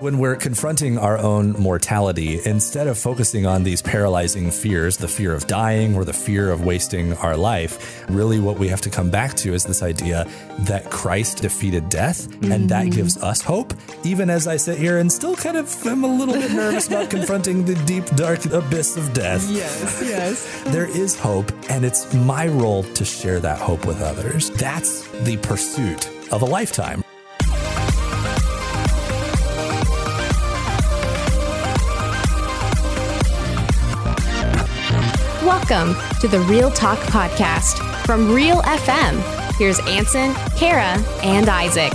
When we're confronting our own mortality, instead of focusing on these paralyzing fears, the fear of dying or the fear of wasting our life, really what we have to come back to is this idea that Christ defeated death, and that mm-hmm. gives us hope. Even as I sit here and still kind of am a little bit nervous about confronting the deep, dark abyss of death. Yes, yes. There is hope, and it's my role to share that hope with others. That's the pursuit of a lifetime. Welcome to the Real Talk Podcast from Real FM. Here's Ansen, Kara, and Isaac.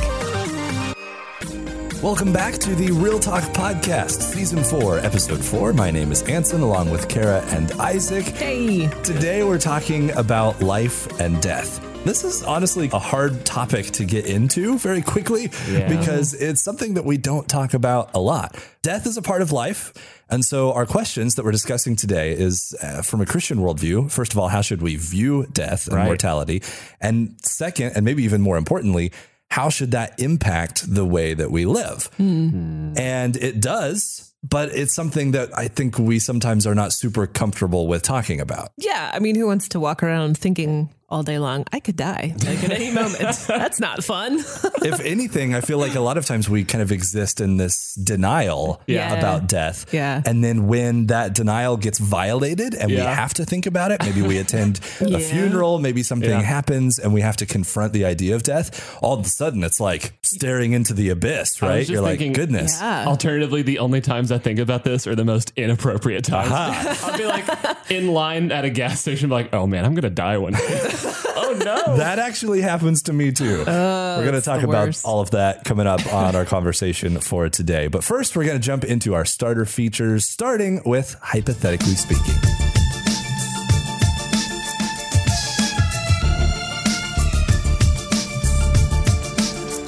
Welcome back to the Real Talk Podcast, Season 4, Episode 4. My name is Ansen, along with Kara and Isaac. Hey. Today we're talking about life and death. This is honestly a hard topic to get into very quickly Yeah. because it's something that we don't talk about a lot. Death is a part of life. And so our questions that we're discussing today is uh, from a Christian worldview. First of all, how should we view death and Right. mortality? And second, and maybe even more importantly, how should that impact the way that we live? And it does, but it's something that I think we sometimes are not super comfortable with talking about. Yeah, I mean, who wants to walk around thinking all day long, I could die like at any moment? That's not fun. if anything, I feel like a lot of times we kind of exist in this denial Yeah. about death. Yeah. And then when that denial gets violated and we have to think about it, maybe we attend Yeah. a funeral, maybe something Yeah. happens and we have to confront the idea of death, all of a sudden it's like staring into the abyss, right? You're like, goodness. Yeah. Alternatively, the only times I think about this are the most inappropriate times. Aha. I'll be like in line at a gas station, be like, oh man, I'm gonna die one day. oh no. That actually happens to me too. Oh, we're going to talk about worst. all of that coming up on our conversation for today. But first, we're going to jump into our starter features, starting with hypothetically speaking.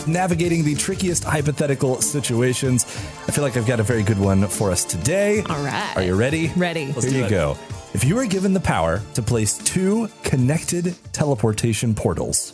Navigating the trickiest hypothetical situations. I feel like I've got a very good one for us today. All right. Are you ready? Ready. Here do you it. go. If you were given the power to place two connected teleportation portals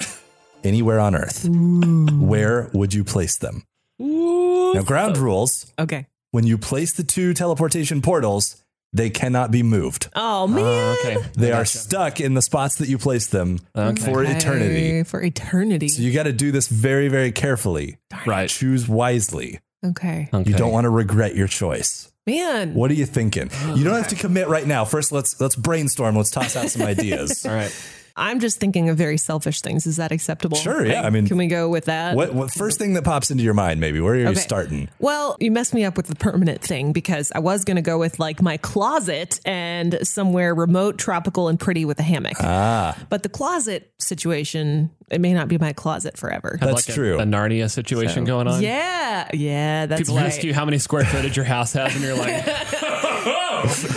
anywhere on Earth, where would you place them? Now, ground rules Okay. when you place the two teleportation portals, they cannot be moved. Oh, man. Oh, okay. They are stuck in the spots that you place them Okay. for eternity. Okay, For eternity. So you got to do this very, very carefully. Right. Choose wisely. okay. okay. You don't want to regret your choice. Man. What are you thinking? You don't have to commit right now. First, let's let's brainstorm. Let's toss out some ideas. All right. I'm just thinking of very selfish things. Is that acceptable? Sure, yeah. I mean, Can we go with that? What what first thing that pops into your mind? Maybe where are you Okay. starting? Well, you messed me up with the permanent thing because I was going to go with like my closet and somewhere remote, tropical, and pretty with a hammock. Ah, But the closet situation, it may not be my closet forever. That's like true. A, Narnia situation going on. Yeah, yeah, that's People right. ask you how many square footage your house has, and you're like,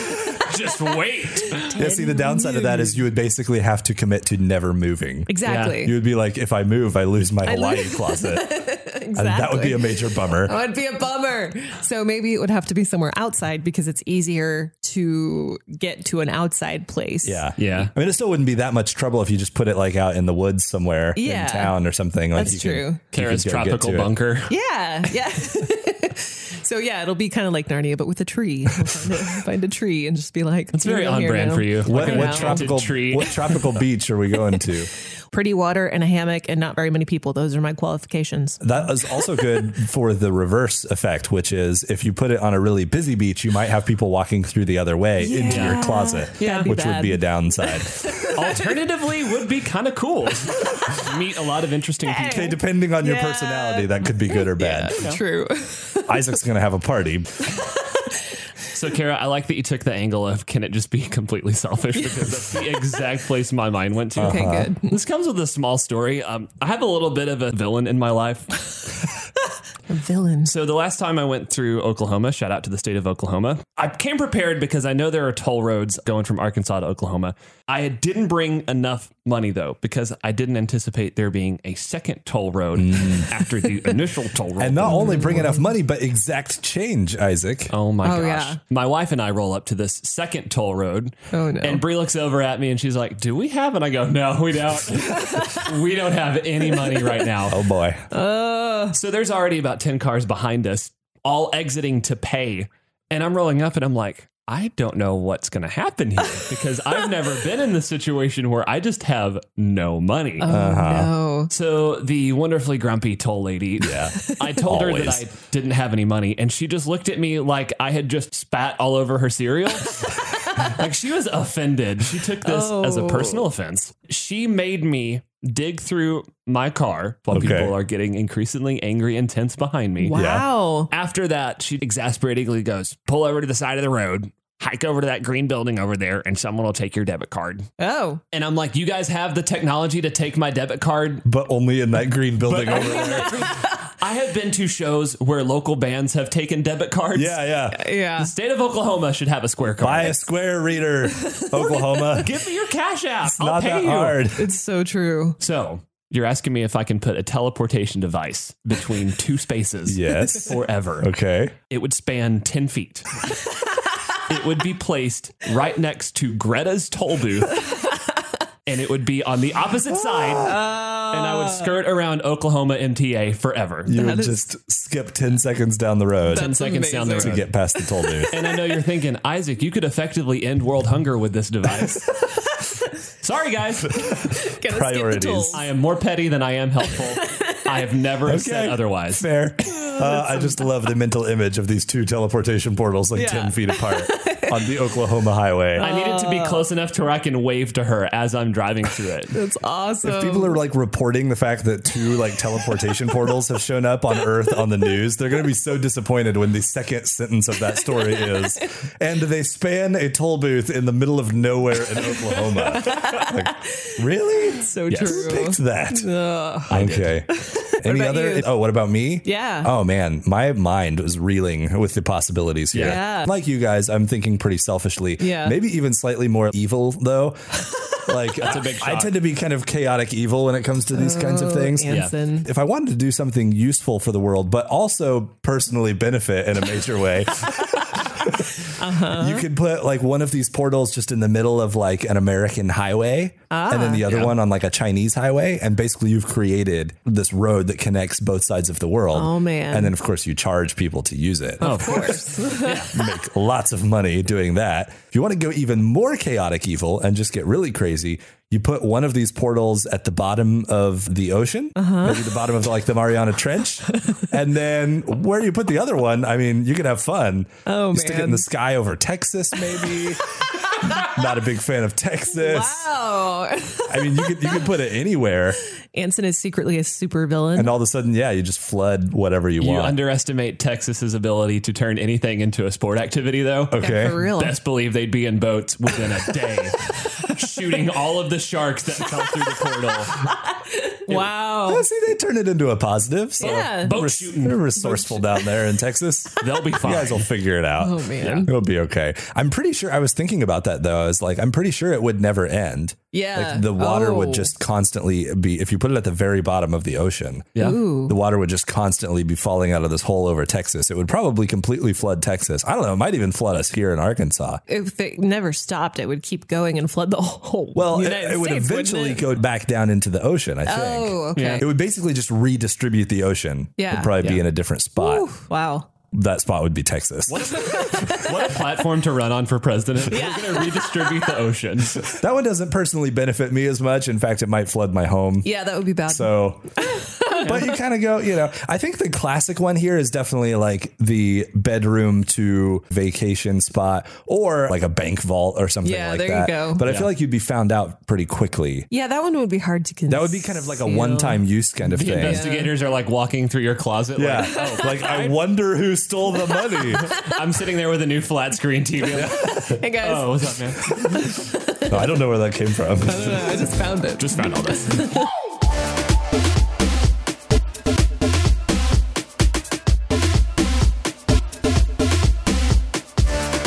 just wait. yeah. See, the downside of that is you would basically have to commit to never moving. exactly. You would be like, if I move, I lose my Hawaii lose- closet. exactly. And that would be a major bummer. That would be a bummer. So maybe it would have to be somewhere outside because it's easier to get to an outside place. Yeah. Yeah. I mean, it still wouldn't be that much trouble if you just put it like out in the woods somewhere Yeah. in town or something. Like That's you true. you Kara's could tropical to it. bunker. Yeah, yeah. so yeah, it'll be kind of like Narnia, but with a tree. We'll find, a, find a tree and just be like, It's very on brand now." for you. What, Like what tropical tree. what tropical beach are we going to? Pretty water and a hammock and not very many people. Those are my qualifications. That is also good for the reverse effect, which is if you put it on a really busy beach, you might have people walking through the other way into your closet, That'd be which would be a downside. Alternatively, would be kind of cool. Meet a lot of interesting people. Okay, depending on your personality, that could be good or bad. True. Isaac's going to have a party. So, Kara, I like that you took the angle of can it just be completely selfish because that's the exact place my mind went to. Uh-huh. Okay, good. This comes with a small story. Um, I have a little bit of a villain in my life. A villain. So the last time I went through Oklahoma, shout out to the state of Oklahoma, I came prepared because I know there are toll roads going from Arkansas to Oklahoma. I didn't bring enough money though because I didn't anticipate there being a second toll road after the initial toll road. Mm. And not only bring enough money, but exact change, Isaac. Oh my Oh, gosh. yeah. My wife and I roll up to this second toll road. Oh, no. And Brie looks over at me and she's like, Do we have? And I go, No, we don't. we don't have any money right now. Oh boy. So there's already about 10 cars behind us. all exiting to pay. And I'm rolling up and I'm like, I don't know what's going to happen here because I've never been in the situation where I just have no money. Oh Uh-huh. no. So the wonderfully grumpy toll lady, Yeah. I told her that I didn't have any money, and she just looked at me like I had just spat all over her cereal. like she was offended. She took this as a Oh. personal offense. She made me dig through my car while Okay. people are getting increasingly angry and tense behind me. Wow. After that, she exasperatingly goes, "Pull over to the side of the road." Hike over to that green building over there, and someone will take your debit card. Oh. And I'm like, you guys have the technology to take my debit card But only in that green building over there. I have been to shows where local bands have taken debit cards. Yeah, yeah. Yeah. The state of Oklahoma should have a square card. Buy a square reader, Oklahoma. Give me your cash app. It's I'll not pay that you. hard. It's so true. So you're asking me if I can put a teleportation device between two spaces Yes. forever. Okay. It would span 10 feet. it would be placed right next to Greta's toll booth. And it would be on the opposite side. Oh. And I would skirt around Oklahoma MTA forever. You would is- just skip 10 seconds down the road 10 That's seconds down the road. to get past the toll booth. And I know you're thinking, Isaac, you could effectively end world hunger with this device. Sorry, guys. Gonna skip the Priorities. tolls. I am more petty than I am helpful. I have never said otherwise. Fair. Uh, I just love the mental image of these two teleportation portals like Yeah. 10 feet apart on the Oklahoma highway. I need it to be close enough to where I can wave to her as I'm driving through it. That's awesome. If people are like reporting the fact that two like teleportation portals have shown up on Earth on the news, they're going to be so disappointed when the second sentence of that story is, and they span a toll booth in the middle of nowhere in Oklahoma. Like, really? so Yes. true. Who picked that? Ugh. Okay. Any other? you? Oh, what about me? Yeah. Oh man, my mind was reeling with the possibilities here. Yeah. Like you guys, I'm thinking pretty selfishly. Yeah. Maybe even slightly more evil though. Like That's a big I tend to be kind of chaotic evil when it comes to these kinds of oh, things. Ansen. If I wanted to do something useful for the world, but also personally benefit in a major way, Uh-huh. you could put like one of these portals just in the middle of like an American highway, and then the other Yeah. one on like a Chinese highway, and basically you've created this road that connects both sides of the world. Oh, man. And then of course you charge people to use it. Oh, of course. Make lots of money doing that. If you want to go even more chaotic evil and just get really crazy, you put one of these portals at the bottom of the ocean, Uh-huh. maybe the bottom of like the Mariana Trench, and then where you put the other one, I mean, you could have fun. Oh, you stick it in the sky over Texas, maybe. Not a big fan of Texas. Wow. I mean, you could you could put it anywhere, Ansen is secretly a super villain. and all of a sudden, yeah, you just flood whatever you, You want. You underestimate Texas's ability to turn anything into a sport activity, though. okay. Yeah, for real. Best believe they'd be in boats within a day, shooting all of the sharks that fell through the portal. wow. Oh, see, they turn it into a positive. So Yeah. Boat res- shooting. They're resourceful down there in Texas. They'll be fine. You guys will figure it out. Oh, man. It'll be okay. I'm pretty sure I was thinking about that though. I was like, I'm pretty sure it would never end. Yeah. Like the water Oh. would just constantly be if you put it at the very bottom of the ocean. yeah. Ooh. The water would just constantly be falling out of this hole over Texas. It would probably completely flood Texas. I don't know. It might even flood us here in Arkansas. If it never stopped, it would keep going and flood the whole. Well, it, United it would States, wouldn't eventually it? go back down into the ocean, I think. Oh, Oh, okay. Yeah. It would basically just redistribute the ocean. Yeah. It'd probably be in a different spot. Ooh, wow. That spot would be Texas. What a platform to run on for president. We're going to redistribute the ocean. That one doesn't personally benefit me as much. In fact, it might flood my home. Yeah, that would be bad. So, but you kind of go, you know, I think the classic one here is definitely like the bedroom to vacation spot or like a bank vault or something Yeah, like there you go. But I feel like you'd be found out pretty quickly. yeah, that one would be hard to conceal. That would be kind of like a one time use kind of The thing. investigators are like walking through your closet. Yeah. Like, oh, like, I wonder who stole the money. I'm sitting there with a new flat screen TV. Like, Hey guys, oh, what's up, man? No, oh, I don't know where that came from. I just found it. Just found all this.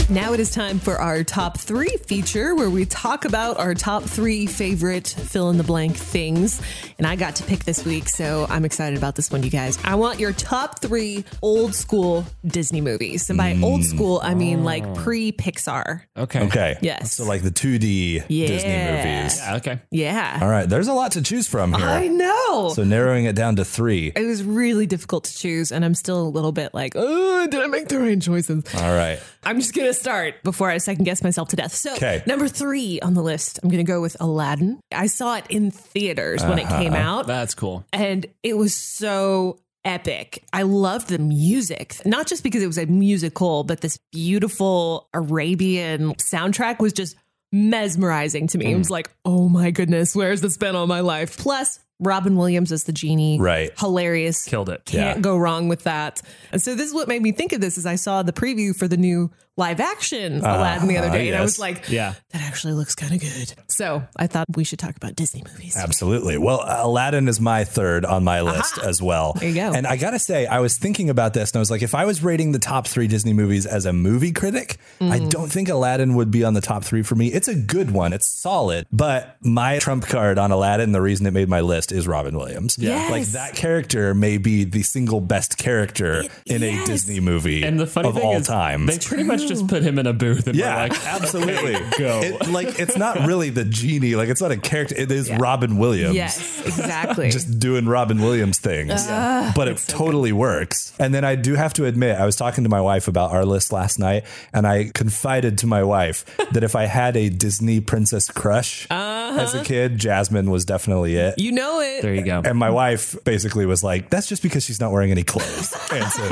Now it is time for our top three feature where we talk about our top three favorite fill in the blank things. And I got to pick this week, so I'm excited about this one, you guys. I want your top three old school Disney movies. And by old mm. school, I mean like oh. pre Pixar. Okay. Okay. Yes. So like the 2D Disney movies. Yeah, okay. Yeah. All right. There's a lot to choose from here. I know. So narrowing it down to three. it was really difficult to choose, and I'm still a little bit like, oh, did I make the right choices? All right. I'm just gonna start before I second guess myself to death. So, 'Kay. number three on the list, I'm gonna go with Aladdin. I saw it in theaters when it uh-huh. came out, That's cool. and it was so epic. I loved the music, not just because it was a musical, but this beautiful Arabian soundtrack was just mesmerizing to me. It was mm. like, oh my goodness, where's this been all my life? Plus, Robin Williams as the genie, Right. Hilarious, Killed it. can't Yeah. go wrong with that. And so this is what made me think of this is I saw the preview for the new live action Aladdin the other day, and I was like, Yeah. that actually looks kind of good. So I thought we should talk about Disney movies. Absolutely. Well, Aladdin is my third on my list as well. There you go. And I got to say, I was thinking about this and I was like, if I was rating the top three Disney movies as a movie critic, I Mm. don't think Aladdin would be on the top three for me. It's a good one, it's solid. But my trump card on Aladdin, the reason it made my list is Robin Williams. Yes. Like that character may be the single best character in a. Disney movie And the funny of thing all is, time. they pretty much just put him in a booth and Yeah, like, absolutely. go. It, like it's not really the genie. Like it's not a character. It is Robin Williams. Yes, exactly. Just doing Robin Williams things, but it totally works. And then I do have to admit, I was talking to my wife about our list last night, and I confided to my wife that if I had a Disney princess crush uh-huh. as a kid, Jasmine was definitely it. you know it. there you go. And my wife basically was like, "That's just because she's not wearing any clothes." Ansen.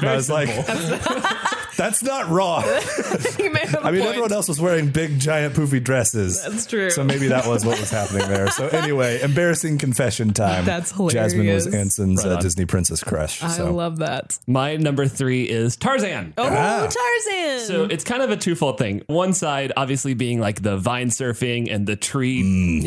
and I was like, "That's not wrong." You may have a I mean, point. everyone else was wearing big, giant, poofy dresses. That's true. So maybe that was what was happening there. So anyway, embarrassing confession time. That's hilarious. Jasmine was. Ansen's Right uh. Disney princess crush. I so. love that. My number three is Tarzan. Oh, Ah. Tarzan. So it's kind of a twofold thing. One side, obviously, being like the vine surfing and the tree surfing.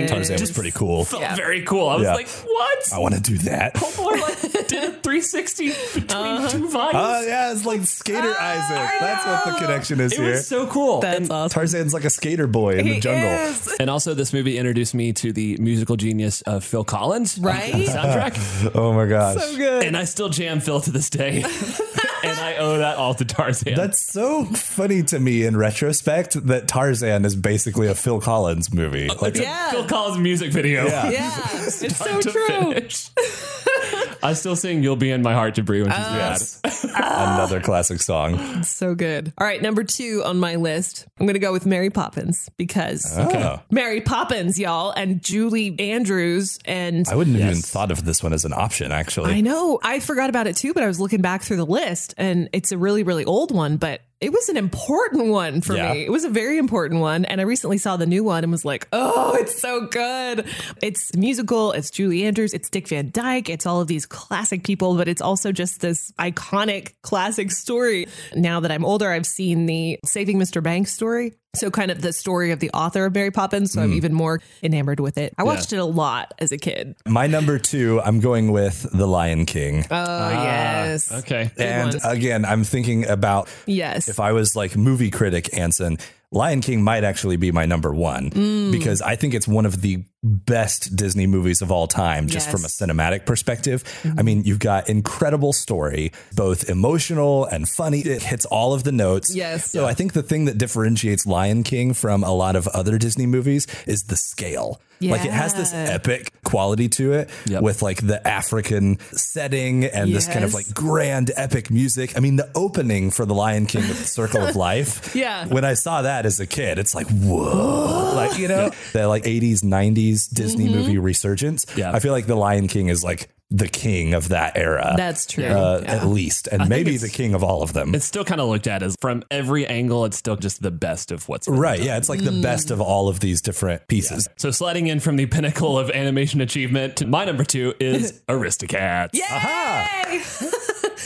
Yes. Tarzan was Just pretty cool. Felt Yeah. very cool. I was Yeah. like, what? I want to do that. People are like, did a 360 between two vines. Oh yeah, it's like Skater Isaac. That's what the connection is it here. was so cool. That's and, awesome. Tarzan's like a skater boy in the He jungle. is. and also, this movie introduced me to the musical genius of Phil Collins. Right? The Soundtrack. Oh my gosh. So good. and I still jam Phil to this day. and I owe that all to Tarzan. That's so funny to me in retrospect that Tarzan is basically a Phil Collins movie. Like yeah. Phil Collins music video. Yeah. yeah. It's so to true. finish. I still sing "You'll Be in My Heart" to Brie when she's oh, mad. another classic song. So good. All right, number two on my list. I'm going to go with Mary Poppins because Oh. Mary Poppins, y'all, and Julie Andrews. And I wouldn't have even thought of this one as an option, actually. I know I forgot about it too, but I was looking back through the list and it's a really, really old one, but it was an important one for Yeah. me. It was a very important one. And I recently saw the new one and was like, oh, it's so good. It's musical, it's Julie Andrews, it's Dick Van Dyke, it's all of these classic people, but it's also just this iconic classic story. Now that I'm older, I've seen the Saving Mr. Banks story. So, kind of the story of the author of Mary Poppins. So, I'm even more enamored with it. I watched it a lot as a kid. My number two, I'm going with The Lion King. Oh, yes. Okay. Good and ones. again, I'm thinking about Yes. if I was like movie critic Ansen, Lion King might actually be my number one Mm. because I think it's one of the best Disney movies of all time, just Yes. from a cinematic perspective. I mm-hmm. mean, you've got incredible story, both emotional and funny. It hits all of the notes. Yes. So I think the thing that differentiates Lion King from a lot of other Disney movies is the scale. Like it has this epic quality to it Yep. with like the African setting and this kind of like grand epic music. I mean, the opening for The Lion King with the Circle of Life. Yeah. When I saw that as a kid, it's like, whoa. like, you know, the like 80s, 90s Disney Mm-hmm. movie resurgence. Yeah. I feel like The Lion King is like the king of that era. That's true. Uh, Yeah. At least. And maybe the king of all of them. It's still kind of looked at as from every angle, it's still just the best of what's been Right. done. Yeah. It's like the Mm. best of all of these different pieces. So sliding in from the pinnacle of animation achievement to my number two is Aristocats. Yay!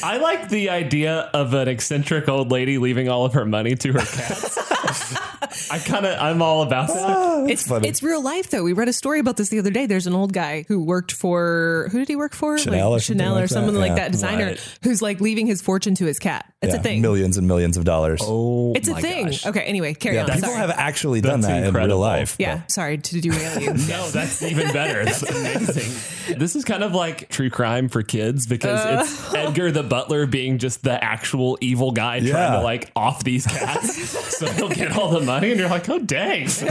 I like the idea of an eccentric old lady leaving all of her money to her cats. I kind of I'm all about that. it's funny. it's real life though. We read a story about this the other day. There's an old guy who worked for who did he work for? Chanel like, or Chanel like or that? someone like that designer Right. who's like leaving his fortune to his cat. It's Yeah, a thing. Millions and millions of dollars. Oh, It's a my thing. gosh. Okay. Anyway, carry yeah, on. people Sorry. have actually done That's that in real life. yeah. Sorry to derail you. No, that's even better. That's amazing. this is kind of like true crime for kids because Uh. it's Edgar the butler being just the actual evil guy trying to like off these cats so he'll get all the money. And you're like, oh, dang. Some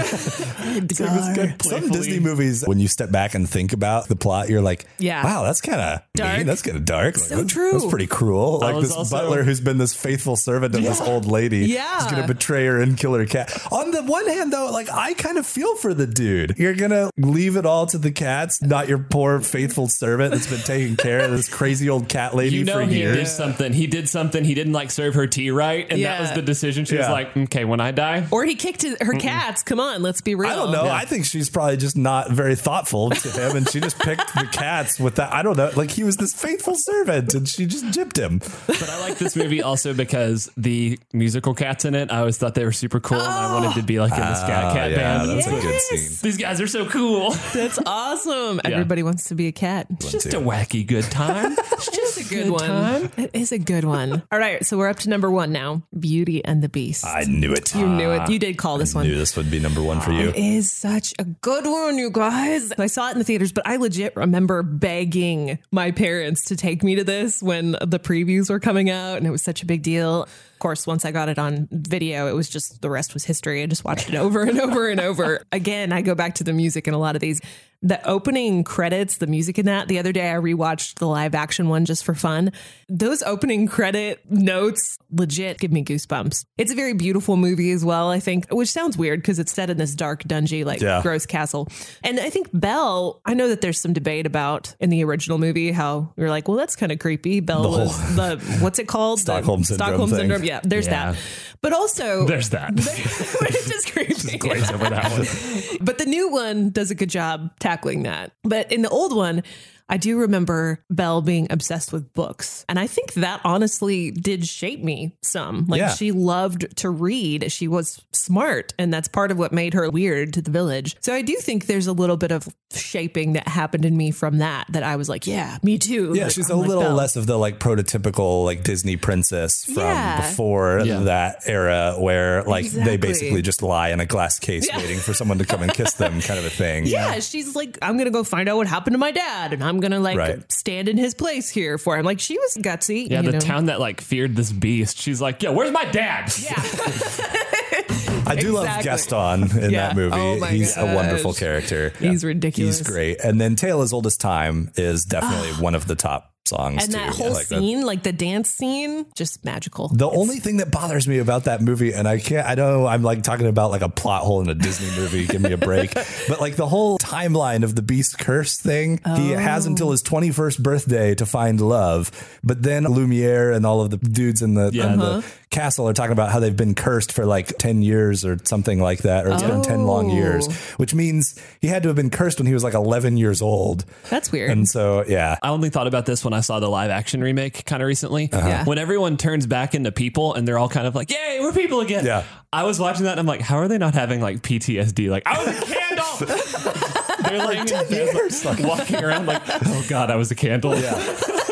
Disney movies, when you step back and think about the plot, you're like, Yeah. wow, that's kind of Dark. mean. That's kind of dark. Like, So that's- true. That's pretty cruel. Like this also- butler who's been this faithful servant of this old lady Yeah. is going to betray her and kill her cat. On the one hand, though, like I kind of feel for the dude. You're going to leave it all to the cats, not your poor faithful servant that's been taking care of this crazy old cat lady You know for he did something. He did something. He didn't like serve her tea right, and that Yeah. was the decision. She was Yeah. like, "Okay, when I die, Or he kicked his, her cats. Come on, let's be real. I don't know. I think she's probably just not very thoughtful to him, and she just picked the cats with that. I don't know. Like he was this faithful servant, and she just gypped him. But I like this movie also because the musical cats in it. I always thought they were super cool, and I oh. wanted to be like in the scat cat Oh, yeah, band. that's a good scene. These guys are so cool. That's awesome. Everybody wants to be a cat. It's just a wacky good time. It's just a good, good one. time. It is a good one. All right, so we're up to number one now. Beauty and the Beast. I knew it. you knew it. You did call this I one. knew this would be number one for you. It is such a good one, you guys. I saw it in the theaters, but I legit remember begging my parents to take me to this when the previews were coming out, and it was such a big deal. Of course, once I got it on video, it was just the rest was history. I just watched it over and over and over. Again, I go back to the music in a lot of these. The opening credits, the music in that. The other day, I rewatched the live action one just for fun. Those opening credit notes legit give me goosebumps. It's a very beautiful movie as well, I think, which sounds weird because it's set in this dark, dungy, like Yeah. gross castle. And I think Belle, I know that there's some debate about in the original movie how you're like, well, that's kind of creepy. Belle The was the, what's it called? Stockholm the syndrome Stockholm thing. syndrome. Yeah, there's Yeah. that. But also, There's that. it's just creepy. Glaze over that one. But the new one does a good job tackling that. But in the old one, I do remember Belle being obsessed with books. And I think that honestly did shape me some. Like Yeah. she loved to read. She was smart. And that's part of what made her weird to the village. So I do think there's a little bit of shaping that happened in me from that, that I was like, yeah, me too. Yeah, Like, she's I'm a like little Belle. less of the like prototypical like Disney princess from Yeah. before Yeah. that era where like they basically just lie in a glass case Yeah. waiting for someone to come and kiss them kind of a thing. Yeah, she's like, I'm gonna go find out what happened to my dad, and I'm gonna like Right. stand in his place here for him. Like she was gutsy. Yeah, you the know? town that like feared this beast. She's like, "Yo, where's my dad?" Yeah, I do love Gaston in Yeah. that movie. Oh my He's a wonderful character. He's ridiculous. He's great. And then Tale as Old as Time is definitely ah. one of the top songs. and too. that Yeah, whole like that. scene, like the dance scene, just magical. The only thing that bothers me about that movie, and I can't, I don't know I'm like talking about like a plot hole in a Disney movie, give me a break, but like the whole timeline of the Beast Curse thing, he has Oh. until his 21st birthday to find love. But then Lumiere and all of the dudes in the, Yeah. in Uh-huh. the castle are talking about how they've been cursed for like 10 years or something like that, or it's been 10 long years, Oh. which means he had to have been cursed when he was like 11 years old. That's weird. And so, yeah. I only thought about this when I saw the live action remake kind of recently. Uh-huh. Yeah. When everyone turns back into people and they're all kind of like, "Yay, we're people again." Yeah. I was watching that and I'm like, "How are they not having like PTSD?" Like, I was a candle. they're like, years. like walking around like, "Oh God, I was a candle." Yeah.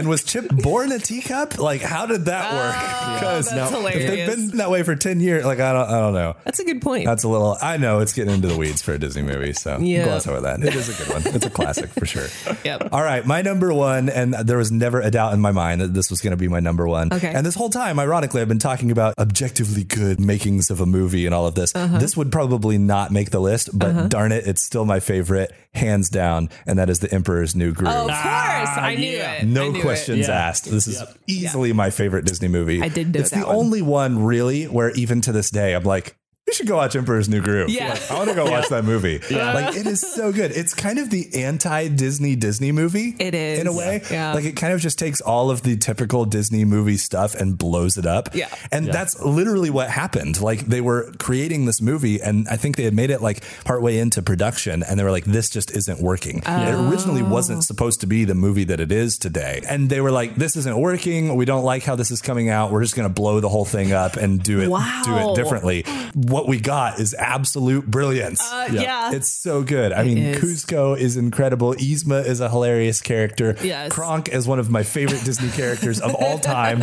and was Chip born a teacup? Like, how did that ah, work? Because that's if they've hilarious. been that way for ten years, like I don't, I don't know. That's a good point. That's a little. I know it's getting into the weeds for a Disney movie, so Yeah. gloss over that. It is a good one. It's a classic for sure. Yep. All right, my number one, and there was never a doubt in my mind that this was going to be my number one. Okay. And this whole time, ironically, I've been talking about objectively good makings of a movie and all of this. Uh-huh. This would probably not make the list, but uh-huh. darn it, it's still my favorite, hands down, and that is The Emperor's New Groove. Oh, of course, I ah, knew yeah. it. I No knew it. Questions Yeah. asked. This is Yep. easily my favorite Disney movie. I did know It's that the one. only one really where even to this day I'm like, we should go watch Emperor's New Groove. Yeah. Like, I want to go watch that movie. Yeah. Like it is so good. It's kind of the anti-Disney Disney movie. It is. in a way. Yeah. Like it kind of just takes all of the typical Disney movie stuff and blows it up. Yeah. And Yeah. that's literally what happened. Like they were creating this movie and I think they had made it like partway into production and they were like, this just isn't working. Oh. It originally Oh. wasn't supposed to be the movie that it is today. And they were like, this isn't working. We don't like how this is coming out. We're just going to blow the whole thing up and do it, do it differently. What what we got is absolute brilliance. Uh, yeah. It's so good. I mean, is. Kuzco is incredible. Yzma is a hilarious character. Yes. Kronk is one of my favorite Disney characters of all time.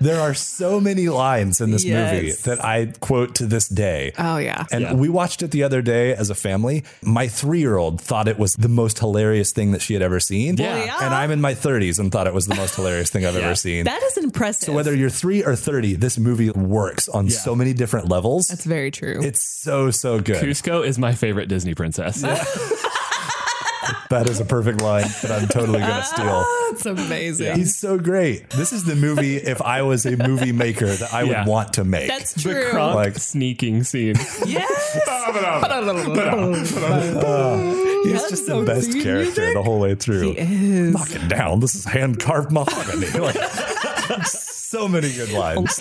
There are so many lines in this movie that I quote to this day. oh yeah. And Yeah. we watched it the other day as a family. My three year old thought it was the most hilarious thing that she had ever seen. Yeah. Well, yeah. And I'm in my 30s and thought it was the most hilarious thing I've Yeah. ever seen. that is impressive. so whether you're three or 30, this movie works on so many different levels. That's very true. it's so, so good. Kuzco is my favorite Disney princess. That is a perfect line that I'm totally going to ah, steal. That's amazing. He's so great. This is the movie if I was a movie maker that I would Yeah. want to make. That's The true. Kronk Like- sneaking scene. yes. He's Yes, just the best character music. the whole way through. He is. Knock it down. This is hand carved mahogany. Like, so many good lines.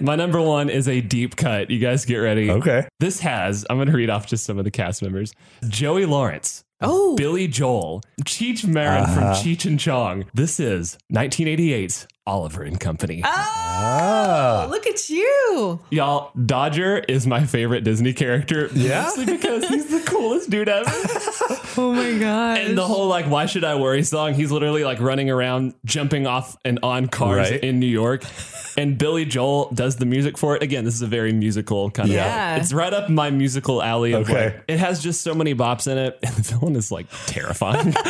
My number one is a deep cut. You guys get ready. Okay. This has, I'm going to read off just some of the cast members Joey Lawrence, Oh. Billy Joel, Cheech Marin Uh-huh. from Cheech and Chong. This is 1988's Oliver and Company. Ah. Look at you. Y'all, Dodger is my favorite Disney character. Yeah? Mostly because he's the coolest dude ever. Oh my god. And the whole like "Why should I worry" song, he's literally like running around, jumping off and on cars Right. in New York. And Billy Joel does the music for it. Again, this is a very musical kind of. Yeah. It's right up my musical alley. Of Okay. like, it has just so many bops in it, and the villain is like terrifying.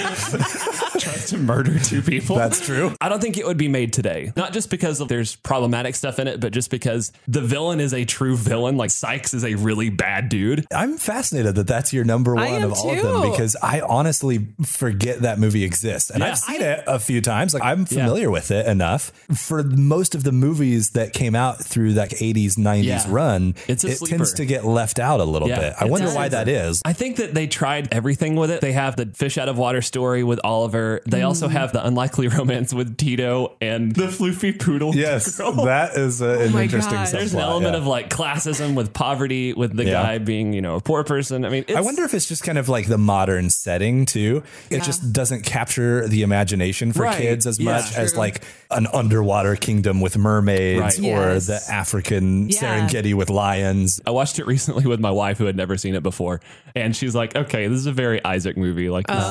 Tries to murder two people. That's true. I don't think it would be made today. Not just because of there's problematic stuff in it, but just because the villain is a true villain. Like Sykes is a really bad dude. I'm fascinated that that's your number one am of all of them too. Because I honestly forget that movie exists. And Yeah. I've seen it a few times. Like I'm familiar with it enough. For most of the movies that came out through that 80s, 90s Yeah. run, It's it sleeper. tends to get left out a little Yeah, bit. I it wonder does. why that is. I think that they tried everything with it. They have the fish out of water story with Oliver. They also mm. have the unlikely romance with Tito and the floofy poodle. Yes, girl. that is a, oh an my interesting God. subplot. There's an element yeah. of like classism with poverty, with the Yeah. guy being, you know, a poor person. I mean, it's, I wonder if it's just kind of like the modern setting too. It just doesn't capture the imagination for Right. kids as Yeah. much as like an underwater kingdom with mermaids Right. or Yes. the African Yeah. Serengeti with lions. I watched it recently with my wife who had never seen it before. And she's like, okay, this is a very Isaac movie. Like, this, this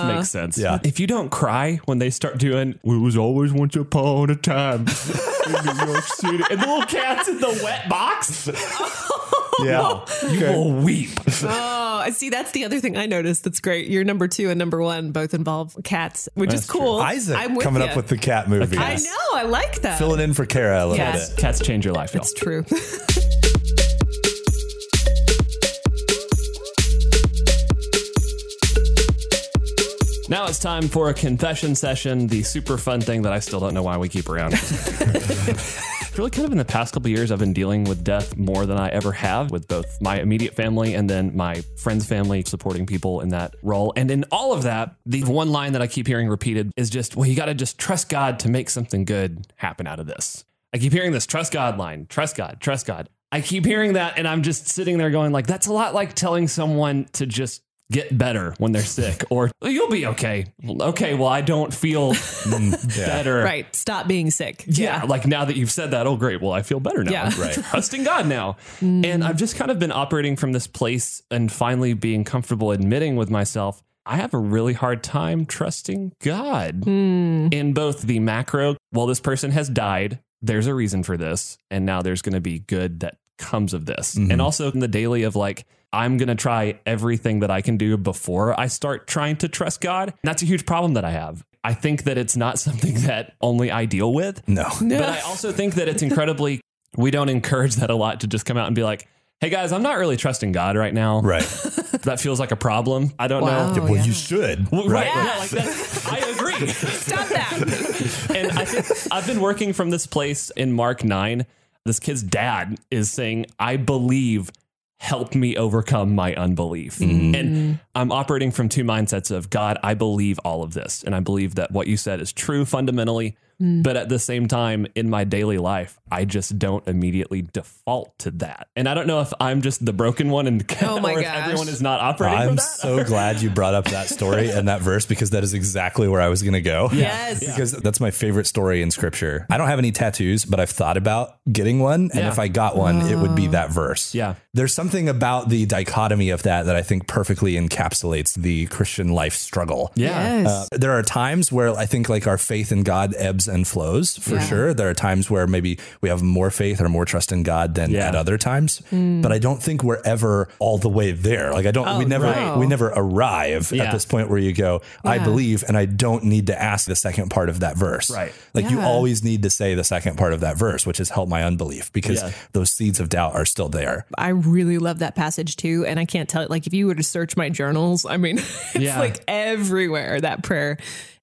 uh. makes sense. Yeah. If you don't cry when they start doing, "Well, it was always once upon a time in New York City, and the little cat's in the wet box, Yeah. you will weep. Oh, I see. That's the other thing I noticed. That's great. Your number two and number one both involve cats, which is That's true. cool. Isaac I'm coming ya. up with the cat movie. I know. I like that. Filling in for Kara a little Yes. bit. Cats change your life, y'all. It's true. Now it's time for a confession session, the super fun thing that I still don't know why we keep around. really kind of in the past couple years, I've been dealing with death more than I ever have with both my immediate family and then my friends' family, supporting people in that role. And in all of that, the one line that I keep hearing repeated is just, well, you got to just trust God to make something good happen out of this. I keep hearing this trust God line, trust God, trust God. I keep hearing that and I'm just sitting there going like that's a lot like telling someone to just get better when they're sick or you'll be okay. Okay, well I don't feel mm, better. right. Stop being sick. Yeah, like now that you've said that, oh great, well I feel better now. Yeah. I'm Right. trusting God now. Mm. And I've just kind of been operating from this place and finally being comfortable admitting with myself I have a really hard time trusting God hmm. in both the macro, well, this person has died. There's a reason for this. And now there's going to be good that comes of this. Mm-hmm. And also in the daily of like, I'm going to try everything that I can do before I start trying to trust God. And that's a huge problem that I have. I think that it's not something that only I deal with. No. But I also think that it's incredibly, we don't encourage that a lot to just come out and be like, hey guys, I'm not really trusting God right now. Right. That feels like a problem. I don't Wow. know. well, yeah. you should. Well, right. Right. Yeah, like that. I agree. Stop that. and I think I've been working from this place in Mark 9. This kid's dad is saying, I believe help me overcome my unbelief. Mm. And I'm operating from two mindsets of God, I believe all of this. And I believe that what you said is true fundamentally. But at the same time, in my daily life, I just don't immediately default to that. And I don't know if I'm just the broken one and Oh my or if gosh. everyone is not operating from I'm that. so glad you brought up that story and that verse because that is exactly where I was going to go. Yes. Because that's my favorite story in scripture. I don't have any tattoos, but I've thought about getting one. And Yeah. if I got one, it would be that verse. Yeah. There's something about the dichotomy of that that I think perfectly encapsulates the Christian life struggle. Yeah. Yes. Uh, there are times where I think like our faith in God ebbs and flows for Yeah. sure. There are times where maybe we have more faith or more trust in God than Yeah. at other times. Hmm. But I don't think we're ever all the way there. Like I don't we Oh, never right. we never arrive Yeah. at this point where you go, I believe and I don't need to ask the second part of that verse. Right. Like you always need to say the second part of that verse, which is help my unbelief because Yeah. those seeds of doubt are still there. I really love that passage too. And I can't tell it, like, if you were to search my journals, I mean, it's Yeah. like everywhere that prayer.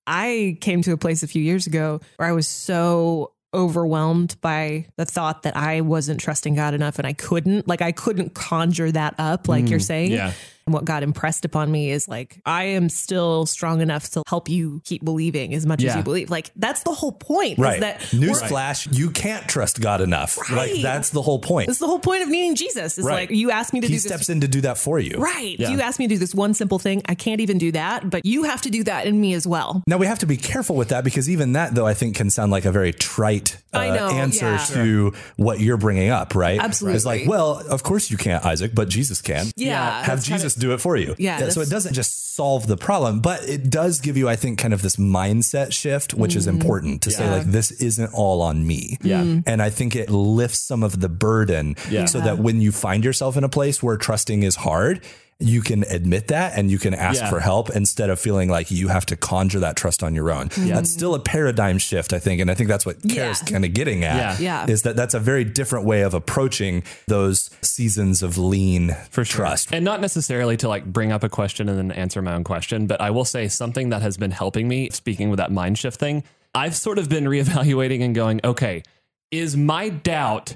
I came to a place a few years ago where I was so overwhelmed by the thought that I wasn't trusting God enough and I couldn't, like, I couldn't conjure that up, like you're mm, saying. yeah. And what God impressed upon me is like, I am still strong enough to help you keep believing as much as you believe. Like, that's the whole point. is Right. that we're- Newsflash, you can't trust God enough. Like Right. that's the whole point. That's the whole point of needing Jesus. Is Right. like, you asked me to He do steps this. in to do that for you. Right. Yeah. You asked me to do this one simple thing. I can't even do that, but you have to do that in me as well. Now we have to be careful with that because even that, though, I think can sound like a very trite uh, know, answer yeah. to what you're bringing up, right? Absolutely. It's like, well, of course you can't, Isaac, but Jesus can. Yeah. Have Jesus do it for you. Yeah, So it doesn't just solve the problem, but it does give you, I think, kind of this mindset shift, which is important to say, Mm-hmm. Like, this isn't all on me. Yeah. Mm. And I think it lifts some of the burden Yeah. so that when you find yourself in a place where trusting is hard, you can admit that and you can ask Yeah. for help instead of feeling like you have to conjure that trust on your own. Mm-hmm. That's still a paradigm shift, I think. And I think that's what Kara's Yeah. kind of getting at Yeah. Yeah. is that that's a very different way of approaching those seasons of lean for sure. trust. And not necessarily to like bring up a question and then answer my own question, but I will say something that has been helping me, speaking with that mind shift thing, I've sort of been reevaluating and going, okay, is my doubt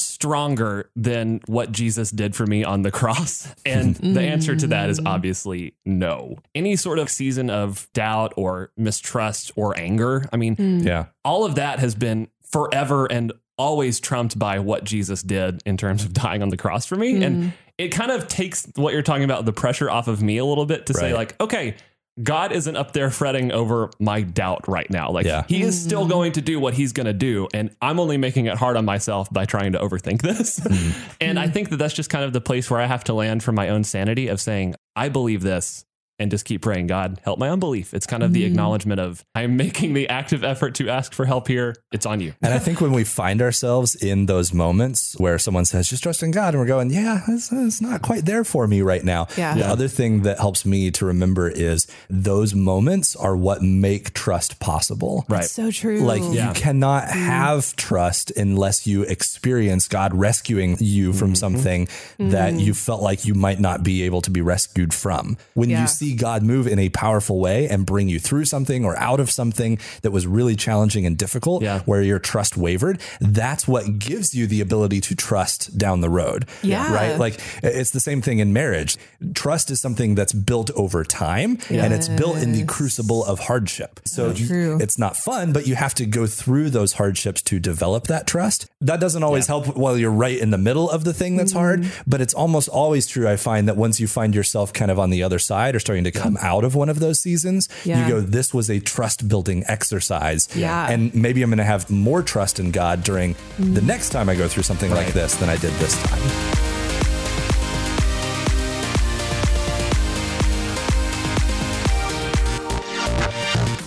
stronger than what Jesus did for me on the cross? And the mm. answer to that is obviously no. Any sort of season of doubt or mistrust or anger, I mean, mm. Yeah. all of that has been forever and always trumped by what Jesus did in terms of dying on the cross for me. And mm. it kind of takes what you're talking about, the pressure off of me a little bit to say, like, okay, God isn't up there fretting over my doubt right now. Like, Yeah. he is still mm-hmm. going to do what he's going to do. And I'm only making it hard on myself by trying to overthink this. Mm-hmm. and I mm-hmm. think that that's just kind of the place where I have to land for my own sanity of saying, I believe this and just keep praying, God, help my unbelief. It's kind of the mm. acknowledgement of I'm making the active effort to ask for help here. It's on you. And I think when we find ourselves in those moments where someone says, just trust in God, and we're going, yeah, it's, it's not quite there for me right now. Yeah. The Yeah. other thing that helps me to remember is those moments are what make trust possible. Right. That's So true. Like Yeah. you cannot mm. have trust unless you experience God rescuing you from mm-hmm. something that mm-hmm. you felt like you might not be able to be rescued from. When Yeah. you see God move in a powerful way and bring you through something or out of something that was really challenging and difficult, Yeah. where your trust wavered, that's what gives you the ability to trust down the road. Yeah. Right? Like it's the same thing in marriage. Trust is something that's built over time and it's built in the crucible of hardship. So you- it's not fun, but you have to go through those hardships to develop that trust. That doesn't always help while you're right in the middle of the thing that's hard, mm-hmm. but it's almost always true. I find that once you find yourself kind of on the other side or starting to come out of one of those seasons, Yeah. you go, this was a trust building exercise. Yeah. And maybe I'm going to have more trust in God during the next time I go through something like this than I did this time.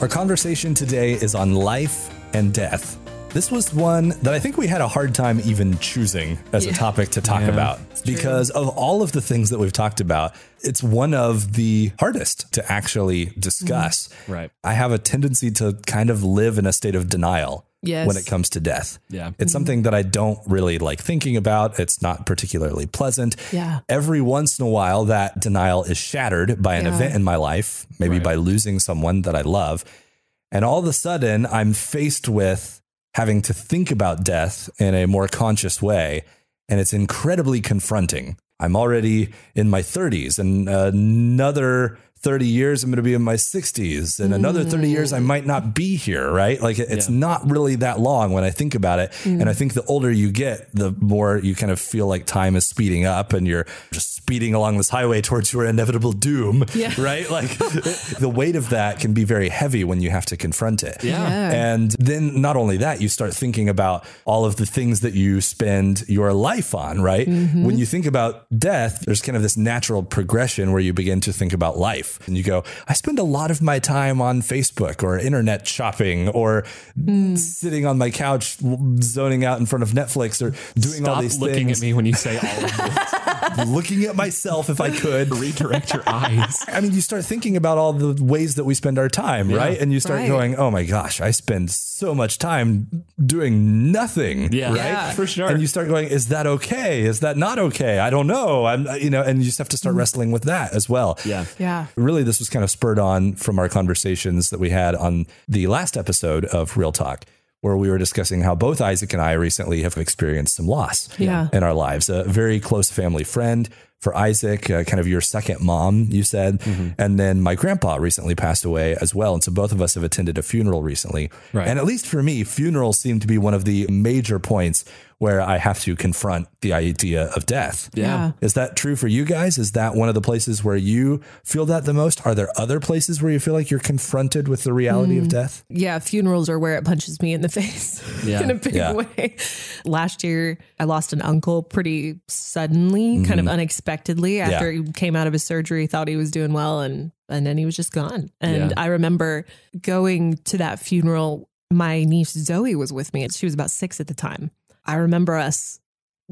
Our conversation today is on life and death. This was one that I think we had a hard time even choosing as a topic to talk about because of all of the things that we've talked about, it's one of the hardest to actually discuss. Mm-hmm. Right. I have a tendency to kind of live in a state of denial Yes. when it comes to death. Yeah. It's mm-hmm. something that I don't really like thinking about. It's not particularly pleasant. Yeah. Every once in a while, that denial is shattered by an Yeah. event in my life, maybe Right. by losing someone that I love. And all of a sudden, I'm faced with having to think about death in a more conscious way. And it's incredibly confronting. I'm already in my 30s and uh, another 30 years, I'm going to be in my 60s. And another 30 years, I might not be here, right? Like it's Yeah. not really that long when I think about it. Mm. And I think the older you get, the more you kind of feel like time is speeding up and you're just speeding along this highway towards your inevitable doom, Yeah. right? Like the weight of that can be very heavy when you have to confront it. Yeah. And then not only that, you start thinking about all of the things that you spend your life on, right? Mm-hmm. When you think about death, there's kind of this natural progression where you begin to think about life and you go, I spend a lot of my time on Facebook or internet shopping or hmm. sitting on my couch zoning out in front of Netflix or doing all Stop these looking things, at me when you say all of this. Looking at myself if I could. Redirect your eyes. I mean, you start thinking about all the ways that we spend our time, right? And you start Right. going, oh my gosh, I spend so much time doing nothing. Yeah, Right. Yeah. for sure. And you start going, is that okay? Is that not okay? I don't know. I'm, you know, and you just have to start mm. wrestling with that as well. yeah. Yeah. Really, this was kind of spurred on from our conversations that we had on the last episode of Real Talk, where we were discussing how both Isaac and I recently have experienced some loss Yeah. in our lives. A very close family friend for Isaac, uh, kind of your second mom, you said. And then my grandpa recently passed away as well. And so both of us have attended a funeral recently. Right. And at least for me, funerals seem to be one of the major points where I have to confront the idea of death. Yeah. Is that true for you guys? Is that one of the places where you feel that the most? Are there other places where you feel like you're confronted with the reality of hmm. death? Yeah, funerals are where it punches me in the face Yeah. in a big Yeah. way. Last year, I lost an uncle pretty suddenly, kind of mm-hmm. unexpectedly after he came out of his surgery, thought he was doing well, and and then he was just gone. And Yeah. I remember going to that funeral. My niece Zoe was with me, and she was about six at the time. I remember us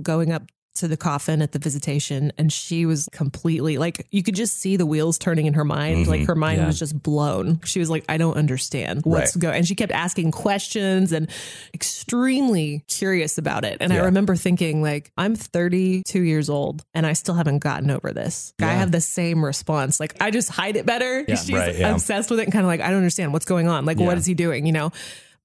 going up to the coffin at the visitation and she was completely like you could just see the wheels turning in her mind. Like mm-hmm. her mind Yeah. was just blown. She was like i don't understand what's Right. going and she kept asking questions and extremely curious about it. And i remember thinking like i'm 32 years old and i still haven't gotten over this. I have the same response. Like i just hide it better. Yeah. she's Right, yeah. obsessed with it and kind of like i don't understand what's going on. Like Yeah. what is he doing? You know